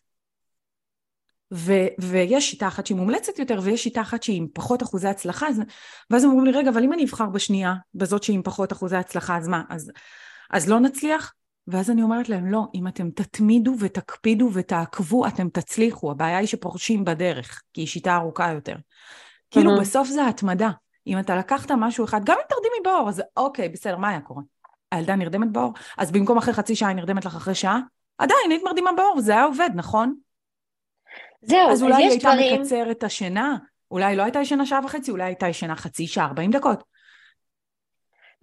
ו- ויש שיטה אחת שהיא מומלצת יותר, ויש שיטה אחת שהיא עם פחות אחוזי הצלחה, אז, ואז אומרים לי, רגע, אבל אם אני אבחר בשנייה, בזאת שהיא עם פחות אחוזי הצלחה, אז מה, אז, אז לא נצליח? ואז אני אומרת להם, לא, אם אתם תתמידו ותקפידו ותעקבו, אתם תצליחו. הבעיה היא שפורשים בדרך, כי היא שיטה ארוכה יותר. כאילו. בסוף זה התמדה. אם אתה לקחת משהו אחד, גם אם תרדימי באור, אז אוקיי, בסדר, מה היה קורה? הילדה נרדמת באור? אז במקום אחרי חצי שעה היא נרדמת לך אחרי שעה? עדיין היית מרדימה באור, זה היה עובד, נכון? זהו, אז אולי היא יש הייתה דברים... מקצרת את השינה, אולי לא הייתה ישנה שעה וחצי, אולי הייתה ישנה חצי שעה, 40 דקות.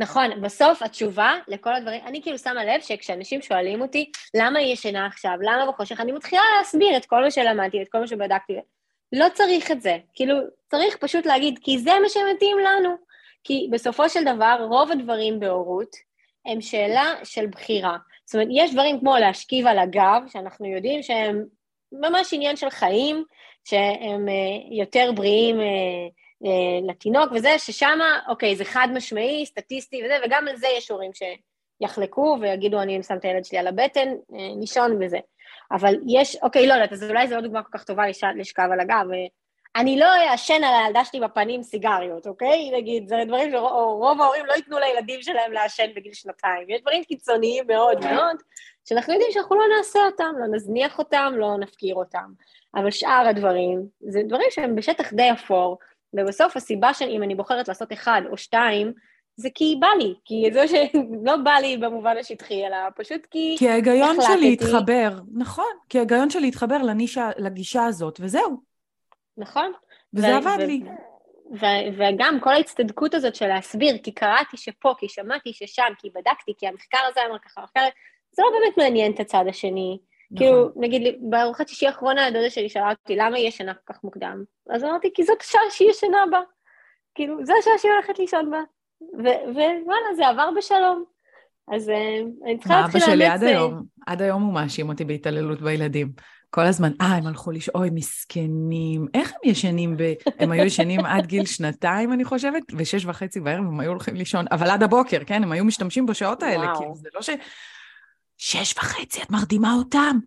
נכון, בסוף התשובה לכל הדברים, אני כאילו שמה לב שכשאנשים שואלים אותי למה היא ישנה עכשיו, למה בחושך, אני מתחילה להסביר את כל מה שלמדתי, את כל מה שבדקתי. לא צריך את זה, כאילו, צריך פשוט להגיד, כי זה מה שמתאים לנו. כי בסופו של דבר, רוב הדברים בהורות הם שאלה של בחירה. זאת אומרת, יש דברים כמו להשכיב על הגב, שאנחנו יודעים שהם ממש עניין של חיים, שהם אה, יותר בריאים אה, לתינוק וזה, ששם, אוקיי, זה חד משמעי, סטטיסטי וזה, וגם על זה יש הורים שיחלקו ויגידו, אני שם את הילד שלי על הבטן, אה, לישון וזה. אבל יש, אוקיי, לא יודעת, אז אולי זו לא דוגמה כל כך טובה לש, לשכב על הגב. אה, אני לא אעשן על הילדה שלי בפנים סיגריות, אוקיי? נגיד, זה דברים שרוב ההורים לא ייתנו לילדים שלהם לעשן בגיל שנתיים. יש דברים קיצוניים מאוד מאוד, שאנחנו יודעים שאנחנו לא נעשה אותם, לא נזניח אותם, לא נפקיר אותם. אבל שאר הדברים, זה דברים שהם בשטח די אפור, ובסוף הסיבה שאם אני בוחרת לעשות אחד או שתיים, זה כי בא לי, כי זה שלא בא לי במובן השטחי, אלא פשוט כי כי ההיגיון שלי התחבר, נכון, כי ההיגיון שלי התחבר לנישה, לגישה הזאת, וזהו. נכון. וזה עבד לי. וגם כל ההצטדקות הזאת של להסביר, כי קראתי שפה, כי שמעתי ששם, כי בדקתי, כי המחקר הזה אמר ככה, המחקר... זה לא באמת מעניין את הצד השני. נכון. כאילו, נגיד, בארוחת שישי האחרונה הדודה שלי שאלה אותי, למה היא ישנה כל כך מוקדם? אז אמרתי, כי זאת השעה שהיא ישנה בה. כאילו, זו השעה שהיא הולכת לישון בה. ווואלה, זה עבר בשלום. אז אה, אני צריכה להתחיל לאמץ... מה אבא שלי עד היום, עד היום הוא מאשים אותי בהתעללות בילדים. כל הזמן, אה, הם הלכו לישון, אוי, מסכנים. איך הם ישנים ב... הם היו ישנים עד גיל שנתיים, אני חושבת, ושש וחצי בערב הם היו הולכים לישון, אבל עד הבוקר, כן? הם היו משתמשים בשעות האלה. כאילו, זה לא ש... שש וחצי, את מרדימה אותם?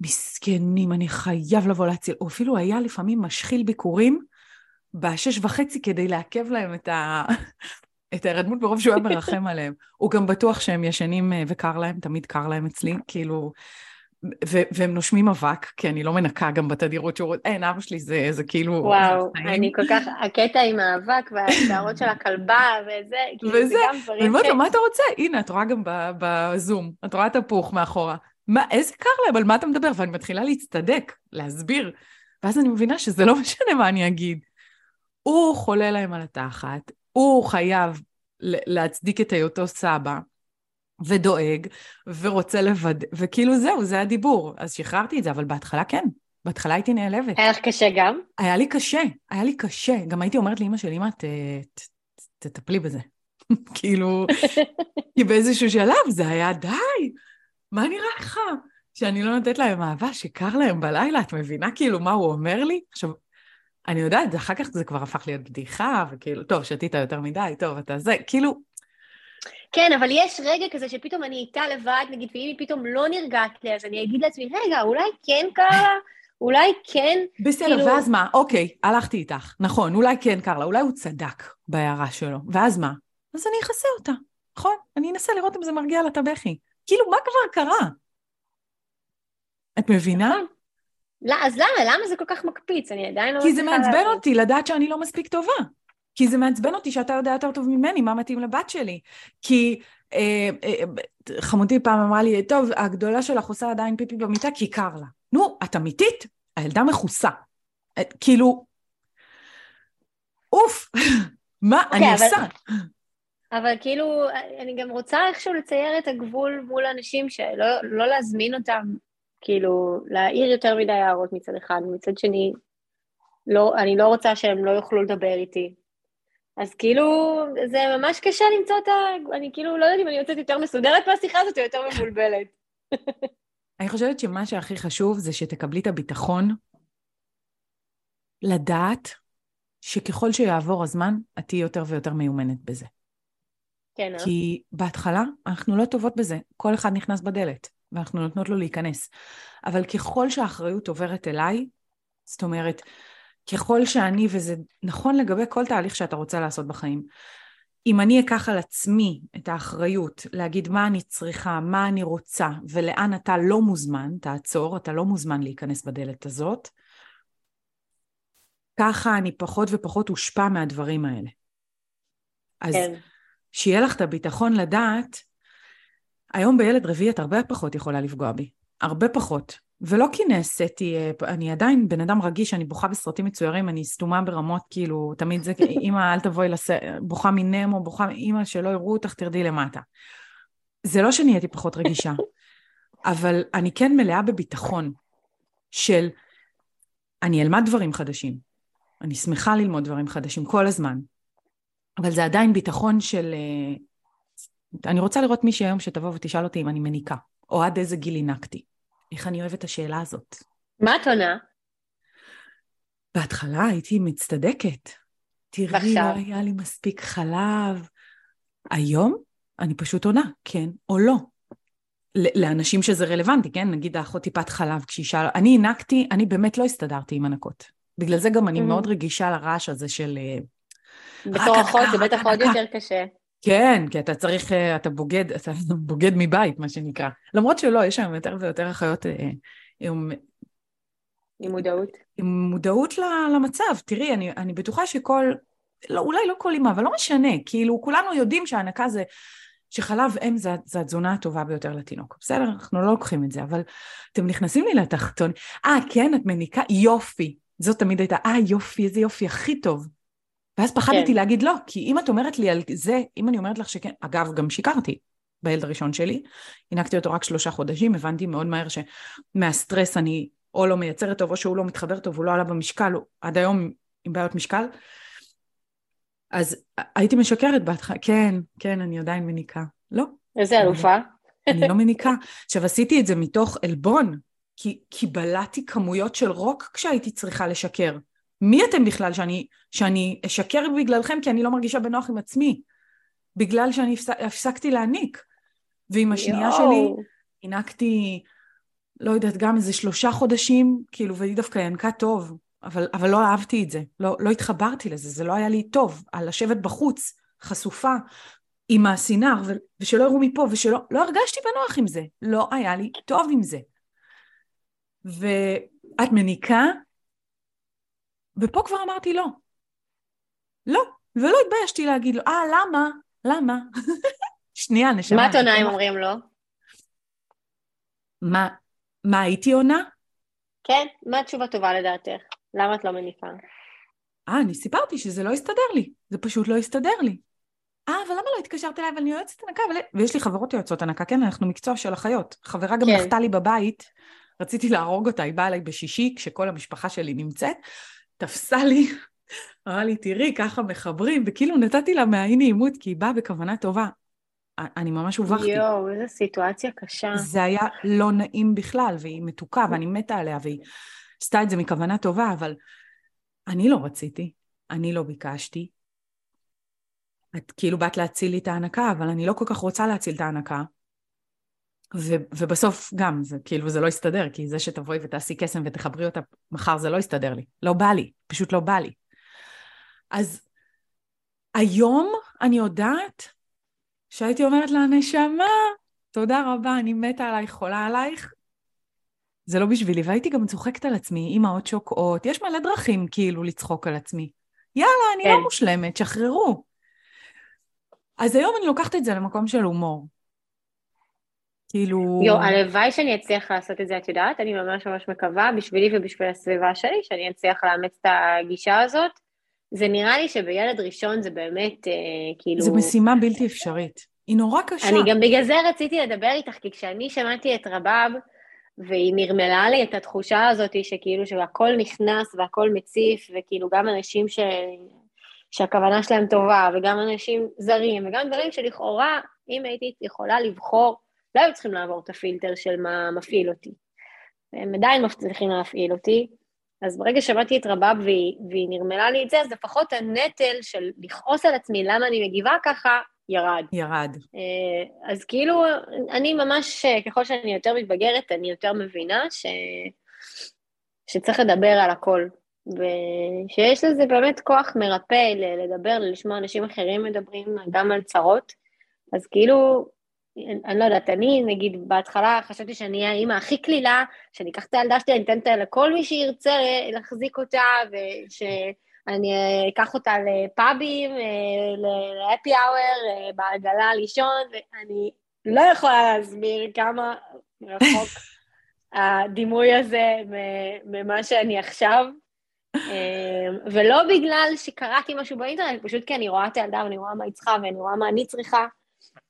מסכנים, אני חייב לבוא להציל. הוא אפילו היה לפעמים משחיל ביקורים בשש וחצי כדי לעכב להם את, ה... את ההירדמות ברוב שהוא היה מרחם עליהם. הוא גם בטוח שהם ישנים אה, וקר להם, תמיד קר להם אצלי, כאילו... ו- והם נושמים אבק, כי אני לא מנקה גם בתדירות שהוא... אין, אבא שלי זה, זה כאילו... וואו, אני כל כך... הקטע עם האבק והשערות של הכלבה וזה, כאילו וזה, זה גם דברים ש... אני אומרת לו, מה אתה רוצה? הנה, את רואה גם בזום, את רואה את הפוך מאחורה. מה, איזה קר להם, על מה אתה מדבר? ואני מתחילה להצטדק, להסביר. ואז אני מבינה שזה לא משנה מה אני אגיד. הוא חולה להם על התחת, הוא חייב להצדיק את היותו סבא. ודואג, ורוצה לוודא, וכאילו זהו, זה הדיבור. אז שחררתי את זה, אבל בהתחלה כן. בהתחלה הייתי נעלבת. היה לך קשה גם? היה לי קשה, היה לי קשה. גם הייתי אומרת לאמא של אמא, תטפלי בזה. כאילו, כי באיזשהו שלב זה היה, די, מה נראה לך? שאני לא נותנת להם אהבה, שקר להם בלילה, את מבינה כאילו מה הוא אומר לי? עכשיו, אני יודעת, אחר כך זה כבר הפך להיות בדיחה, וכאילו, טוב, שתית יותר מדי, טוב, אתה זה, כאילו, כן, אבל יש רגע כזה שפתאום אני איתה לבד, נגיד, ואם היא פתאום לא נרגעת לי, אז אני אגיד לעצמי, רגע, אולי כן קרה? אולי כן? בסדר, כאילו... ואז מה? אוקיי, הלכתי איתך. נכון, אולי כן קרה, אולי הוא צדק בהערה שלו. ואז מה? אז אני אכסה אותה, נכון? אני אנסה לראות אם זה מרגיע לה את הבכי. כאילו, מה כבר קרה? את מבינה? נכון. לא, אז למה? למה זה כל כך מקפיץ? אני עדיין לא כי זה מעצבן אותי לדעת שאני לא מספיק טובה. כי זה מעצבן אותי שאתה יודע יותר טוב ממני מה מתאים לבת שלי. כי אה, אה, חמותי פעם אמרה לי, טוב, הגדולה שלך עושה עדיין פיפי במיטה כי קר לה. נו, את אמיתית? הילדה מכוסה. אה, כאילו, אוף, מה okay, אני אבל... עושה? אבל כאילו, אני גם רוצה איכשהו לצייר את הגבול מול אנשים שלא לא להזמין אותם, כאילו, להעיר יותר מדי הערות מצד אחד, מצד שני, לא, אני לא רוצה שהם לא יוכלו לדבר איתי. אז כאילו, זה ממש קשה למצוא את ה... אני כאילו לא יודעת אם אני יוצאת יותר מסודרת מהשיחה הזאת או יותר מבולבלת. אני חושבת שמה שהכי חשוב זה שתקבלי את הביטחון לדעת שככל שיעבור הזמן, את תהיי יותר ויותר מיומנת בזה. כן, אה? כי בהתחלה אנחנו לא טובות בזה. כל אחד נכנס בדלת, ואנחנו נותנות לו להיכנס. אבל ככל שהאחריות עוברת אליי, זאת אומרת, ככל שאני, וזה נכון לגבי כל תהליך שאתה רוצה לעשות בחיים, אם אני אקח על עצמי את האחריות להגיד מה אני צריכה, מה אני רוצה ולאן אתה לא מוזמן, תעצור, אתה לא מוזמן להיכנס בדלת הזאת, ככה אני פחות ופחות אושפע מהדברים האלה. אז כן. שיהיה לך את הביטחון לדעת, היום בילד רביעי את הרבה פחות יכולה לפגוע בי. הרבה פחות. ולא כי נעשיתי, אה, אני עדיין בן אדם רגיש, אני בוכה בסרטים מצוירים, אני סתומה ברמות, כאילו, תמיד זה, אמא, אל תבואי לס... בוכה מנמו, בוכה, אמא, שלא יראו אותך, תרדי למטה. זה לא שנהייתי פחות רגישה, אבל אני כן מלאה בביטחון של, אני אלמד דברים חדשים, אני שמחה ללמוד דברים חדשים כל הזמן, אבל זה עדיין ביטחון של... אה, אני רוצה לראות מישהי היום שתבוא ותשאל אותי אם אני מניקה, או עד איזה גיל הנקתי. איך אני אוהבת את השאלה הזאת. מה את עונה? בהתחלה הייתי מצטדקת. תראי, ועכשיו? לא היה לי מספיק חלב. היום אני פשוט עונה, כן או לא. לאנשים שזה רלוונטי, כן? נגיד האחות טיפת חלב, כשהיא שאלה... אני הנקתי, אני באמת לא הסתדרתי עם הנקות. בגלל זה גם אני mm-hmm. מאוד רגישה לרעש הזה של... אה, בתור אחות זה בטח עוד יותר קשה. כן, כי אתה צריך, אה, אתה בוגד, אתה בוגד מבית, מה שנקרא. למרות שלא, יש היום יותר ויותר אחיות אה, עם... עם מודעות. עם מודעות למצב. תראי, אני, אני בטוחה שכל לא, אולי לא כל אימא, אבל לא משנה, כאילו כולנו יודעים שהנקה זה, שחלב אם זה, זה התזונה הטובה ביותר לתינוק. בסדר, אנחנו לא לוקחים את זה, אבל אתם נכנסים לי לתחתון. אה, כן, את מניקה? יופי. זאת תמיד הייתה, אה, יופי, איזה יופי, הכי טוב. ואז פחדתי כן. להגיד לא, כי אם את אומרת לי על זה, אם אני אומרת לך שכן, אגב, גם שיקרתי בילד הראשון שלי, הנקתי אותו רק שלושה חודשים, הבנתי מאוד מהר שמהסטרס אני או לא מייצרת טוב, או שהוא לא מתחבר טוב, הוא לא עלה במשקל, הוא עד היום עם בעיות משקל. אז הייתי משקרת בהתחלה, כן, כן, אני עדיין מניקה. לא. איזה אלופה. אני לא מניקה. עכשיו, עשיתי את זה מתוך עלבון, כי, כי בלעתי כמויות של רוק כשהייתי צריכה לשקר. מי אתם בכלל שאני, שאני אשקר בגללכם כי אני לא מרגישה בנוח עם עצמי? בגלל שאני הפס, הפסקתי להניק. ועם השנייה יו. שלי הנקתי, לא יודעת, גם איזה שלושה חודשים, כאילו, והיא דווקא ינקה טוב, אבל, אבל לא אהבתי את זה, לא, לא התחברתי לזה, זה לא היה לי טוב, על לשבת בחוץ, חשופה, עם הסינר, ושלא יראו מפה, ושלא, לא הרגשתי בנוח עם זה, לא היה לי טוב עם זה. ואת מניקה, ופה כבר אמרתי לא. לא, ולא התביישתי להגיד לו, אה, למה? למה? שנייה, נשמה. מה עיתונאים אומרים לו? מה, מה הייתי עונה? כן, מה התשובה טובה לדעתך? למה את לא מניפה? אה, אני סיפרתי שזה לא הסתדר לי, זה פשוט לא הסתדר לי. אה, אבל למה לא התקשרת אליי? אבל אני יועצת הנקה, ול... ויש לי חברות יועצות הנקה, כן, אנחנו מקצוע של אחיות. חברה גם כן. נחתה לי בבית, רציתי להרוג אותה, היא באה אליי בשישי, כשכל המשפחה שלי נמצאת, תפסה לי, אמרה לי, תראי, ככה מחברים, וכאילו נתתי לה מהאי נעימות, כי היא באה בכוונה טובה. אני ממש הובכתי. יואו, איזו סיטואציה קשה. זה היה לא נעים בכלל, והיא מתוקה, ואני מתה עליה, והיא עשתה את זה מכוונה טובה, אבל אני לא רציתי, אני לא ביקשתי. את כאילו באת להציל לי את ההנקה, אבל אני לא כל כך רוצה להציל את ההנקה. ו- ובסוף גם, זה כאילו זה לא יסתדר, כי זה שתבואי ותעשי קסם ותחברי אותה מחר זה לא יסתדר לי. לא בא לי, פשוט לא בא לי. אז היום אני יודעת שהייתי אומרת לה, נשמה, תודה רבה, אני מתה עלייך, חולה עלייך, זה לא בשבילי. והייתי גם צוחקת על עצמי, אימהות שוקעות, יש מלא דרכים כאילו לצחוק על עצמי. יאללה, אני לא כן. לא מושלמת, שחררו. אז היום אני לוקחת את זה למקום של הומור. כאילו... יו, הלוואי שאני אצליח לעשות את זה, את יודעת? אני ממש ממש מקווה, בשבילי ובשביל הסביבה שלי, שאני אצליח לאמץ את הגישה הזאת. זה נראה לי שבילד ראשון זה באמת, אה, כאילו... זו משימה בלתי אפשרית. היא נורא קשה. אני גם בגלל זה רציתי לדבר איתך, כי כשאני שמעתי את רבב, והיא נרמלה לי את התחושה הזאת שכאילו שהכל נכנס והכל מציף, וכאילו גם אנשים ש... שהכוונה שלהם טובה, וגם אנשים זרים, וגם דברים שלכאורה, אם הייתי יכולה לבחור, לא היו צריכים לעבור את הפילטר של מה מפעיל אותי. הם עדיין מצליחים להפעיל אותי, אז ברגע שמעתי את רבב והיא, והיא נרמלה לי את זה, אז לפחות הנטל של לכעוס על עצמי למה אני מגיבה ככה, ירד. ירד. אה, אז כאילו, אני ממש, ככל שאני יותר מתבגרת, אני יותר מבינה ש... שצריך לדבר על הכל. ושיש לזה באמת כוח מרפא לדבר, לשמוע אנשים אחרים מדברים גם על צרות. אז כאילו, אני לא יודעת, אני נגיד בהתחלה חשבתי שאני אהיה האימא הכי קלילה, שאני אקח את הילדה שלי, אני אתן אותה לכל מי שירצה להחזיק אותה, ושאני אקח אותה לפאבים, להפי אאואר, בעגלה לישון, ואני לא יכולה להסביר כמה רחוק הדימוי הזה ממה שאני עכשיו. ולא בגלל שקראתי משהו באינטרנט, פשוט כי אני רואה את הילדה ואני רואה מה היא צריכה ואני רואה מה אני צריכה,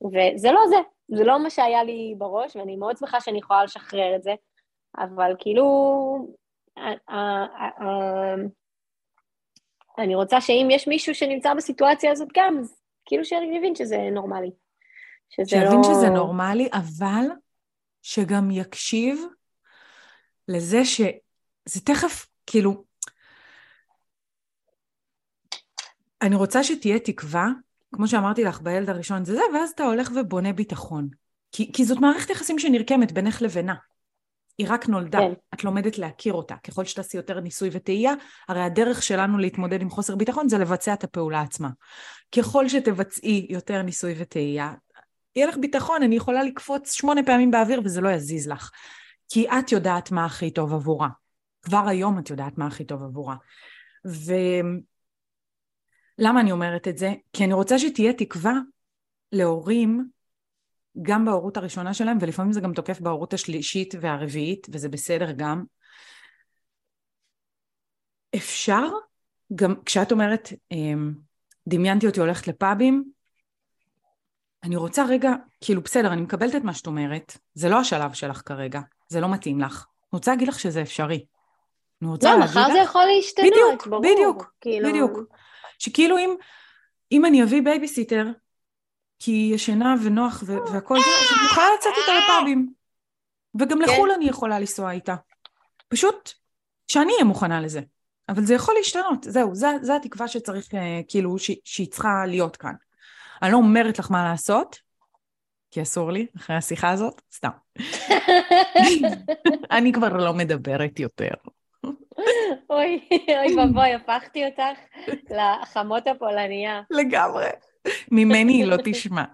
וזה לא זה, זה לא מה שהיה לי בראש, ואני מאוד שמחה שאני יכולה לשחרר את זה, אבל כאילו, אני רוצה שאם יש מישהו שנמצא בסיטואציה הזאת גם, אז כאילו שיבין שזה נורמלי. שזה שיבין לא... שזה נורמלי, אבל שגם יקשיב לזה שזה תכף, כאילו, אני רוצה שתהיה תקווה כמו שאמרתי לך, בילד הראשון זה זה, ואז אתה הולך ובונה ביטחון. כי, כי זאת מערכת יחסים שנרקמת בינך לבינה. היא רק נולדה, כן. את לומדת להכיר אותה. ככל שתעשי יותר ניסוי וטעייה, הרי הדרך שלנו להתמודד עם חוסר ביטחון זה לבצע את הפעולה עצמה. ככל שתבצעי יותר ניסוי וטעייה, יהיה לך ביטחון, אני יכולה לקפוץ שמונה פעמים באוויר וזה לא יזיז לך. כי את יודעת מה הכי טוב עבורה. כבר היום את יודעת מה הכי טוב עבורה. ו... למה אני אומרת את זה? כי אני רוצה שתהיה תקווה להורים גם בהורות הראשונה שלהם, ולפעמים זה גם תוקף בהורות השלישית והרביעית, וזה בסדר גם. אפשר, גם כשאת אומרת, אמ, דמיינתי אותי הולכת לפאבים, אני רוצה רגע, כאילו בסדר, אני מקבלת את מה שאת אומרת, זה לא השלב שלך כרגע, זה לא מתאים לך. אני רוצה להגיד לך שזה אפשרי. אני רוצה לא, להגיד לך... לא, מחר זה יכול להשתנות, בדיוק, ברור. בדיוק, כאילו... בדיוק. שכאילו אם, אם אני אביא בייביסיטר, כי היא ישנה ונוח ו- והכל זה, אז אני יכולה לצאת איתה לפאבים. וגם כן. לחו"ל אני יכולה לנסוע איתה. פשוט שאני אהיה מוכנה לזה. אבל זה יכול להשתנות, זהו, זה, זה התקווה שצריך, אה, כאילו, ש, שהיא צריכה להיות כאן. אני לא אומרת לך מה לעשות, כי אסור לי, אחרי השיחה הזאת, סתם. אני כבר לא מדברת יותר. אוי, אוי ואבוי, הפכתי אותך לחמות הפולניה. לגמרי. ממני היא לא תשמע.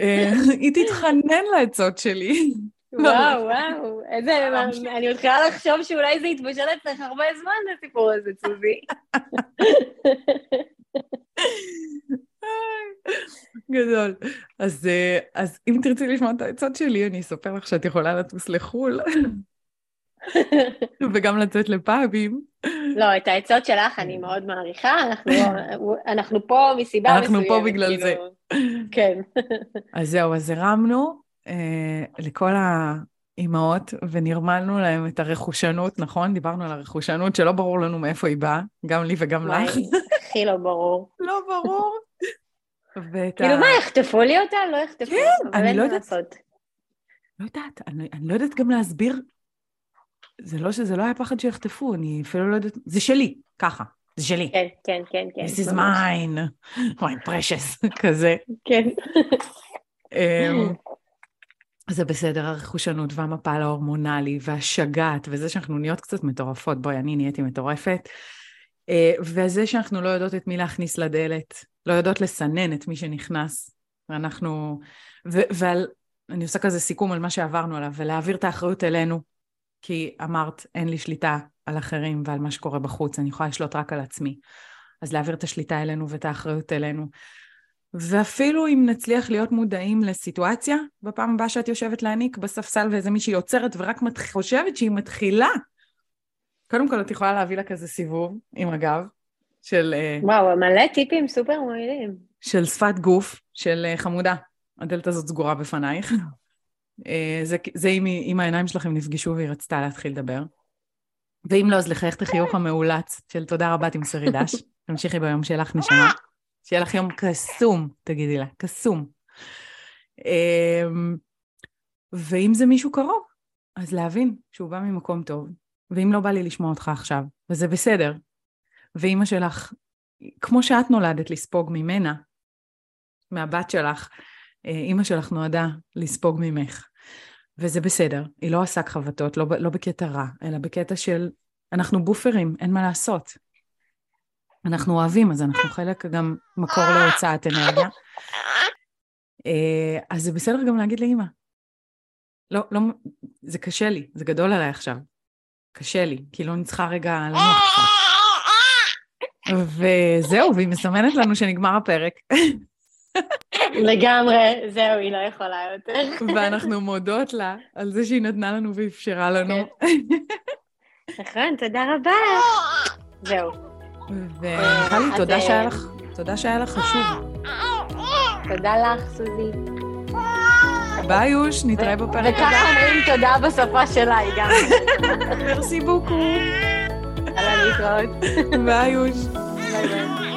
אה, היא תתחנן לעצות שלי. וואו, וואו, איזה, אני מתחילה לחשוב שאולי זה יתבשל אצלך הרבה זמן, הסיפור הזה, צוזי. גדול. אז, אה, אז אם תרצי לשמוע את העצות שלי, אני אספר לך שאת יכולה לטוס לחו"ל. וגם לצאת לפאבים. לא, את העצות שלך אני מאוד מעריכה, אנחנו, אנחנו פה מסיבה מסוימת. אנחנו פה בגלל כאילו... זה. כן. אז זהו, אז הרמנו אה, לכל האימהות ונרמלנו להם את הרכושנות, נכון? דיברנו על הרכושנות שלא ברור לנו מאיפה היא באה, גם לי וגם לך. הכי לא ברור. לא ברור. כאילו מה, יחטפו לי אותה? לא יחטפו. כן, אני לא יודעת. לא יודעת, אני, אני לא יודעת גם להסביר זה לא שזה לא היה פחד שיחטפו, אני אפילו לא יודעת, זה שלי, ככה, זה שלי. כן, כן, כן, כן. This is mine, my precious, כזה. כן. אמ, זה בסדר, הרכושנות והמפל ההורמונלי והשגעת, וזה שאנחנו נהיות קצת מטורפות, בואי, אני נהייתי מטורפת, אה, וזה שאנחנו לא יודעות את מי להכניס לדלת, לא יודעות לסנן את מי שנכנס, ואנחנו, ועל, אני עושה כזה סיכום על מה שעברנו עליו, ולהעביר את האחריות אלינו, כי אמרת, אין לי שליטה על אחרים ועל מה שקורה בחוץ, אני יכולה לשלוט רק על עצמי. אז להעביר את השליטה אלינו ואת האחריות אלינו. ואפילו אם נצליח להיות מודעים לסיטואציה, בפעם הבאה שאת יושבת להעניק בספסל ואיזה מישהי עוצרת ורק מת... חושבת שהיא מתחילה, קודם כל את יכולה להביא לה כזה סיבוב עם הגב של... אה, וואו, מלא טיפים סופר מועילים. של שפת גוף, של אה, חמודה, הדלת הזאת סגורה בפנייך. אה, זה, זה אם, אם העיניים שלכם נפגשו והיא רצתה להתחיל לדבר. ואם לא, אז לחייך את החיוך המאולץ של תודה רבה, תמסרי דש. תמשיכי ביום שלך, נשמה. שיהיה לך יום קסום, תגידי לה, קסום. אמ, ואם זה מישהו קרוב, אז להבין שהוא בא ממקום טוב. ואם לא בא לי לשמוע אותך עכשיו, וזה בסדר. ואימא שלך, כמו שאת נולדת לספוג ממנה, מהבת שלך, אה, אימא שלך נועדה לספוג ממך. וזה בסדר, היא לא עושה חבטות, לא, לא בקטע רע, אלא בקטע של אנחנו בופרים, אין מה לעשות. אנחנו אוהבים, אז אנחנו חלק גם מקור להוצאת אנרגיה. אה, אז זה בסדר גם להגיד לאימא. לא, לא, זה קשה לי, זה גדול עליי עכשיו. קשה לי, כאילו אני צריכה רגע לנוח. וזהו, והיא מסמנת לנו שנגמר הפרק. לגמרי, זהו, היא לא יכולה יותר. ואנחנו מודות לה על זה שהיא נתנה לנו ואפשרה לנו. נכון, תודה רבה. זהו. ומיכלי, תודה שהיה לך, תודה שהיה לך חשוב. תודה לך, סוזי. ביי יוש, נתראה בפרק הבא. וככה אומרים תודה בשפה שלה, היא גם. מרסי בוקו. על הלהתראות. ביי יוש. ביי ביי.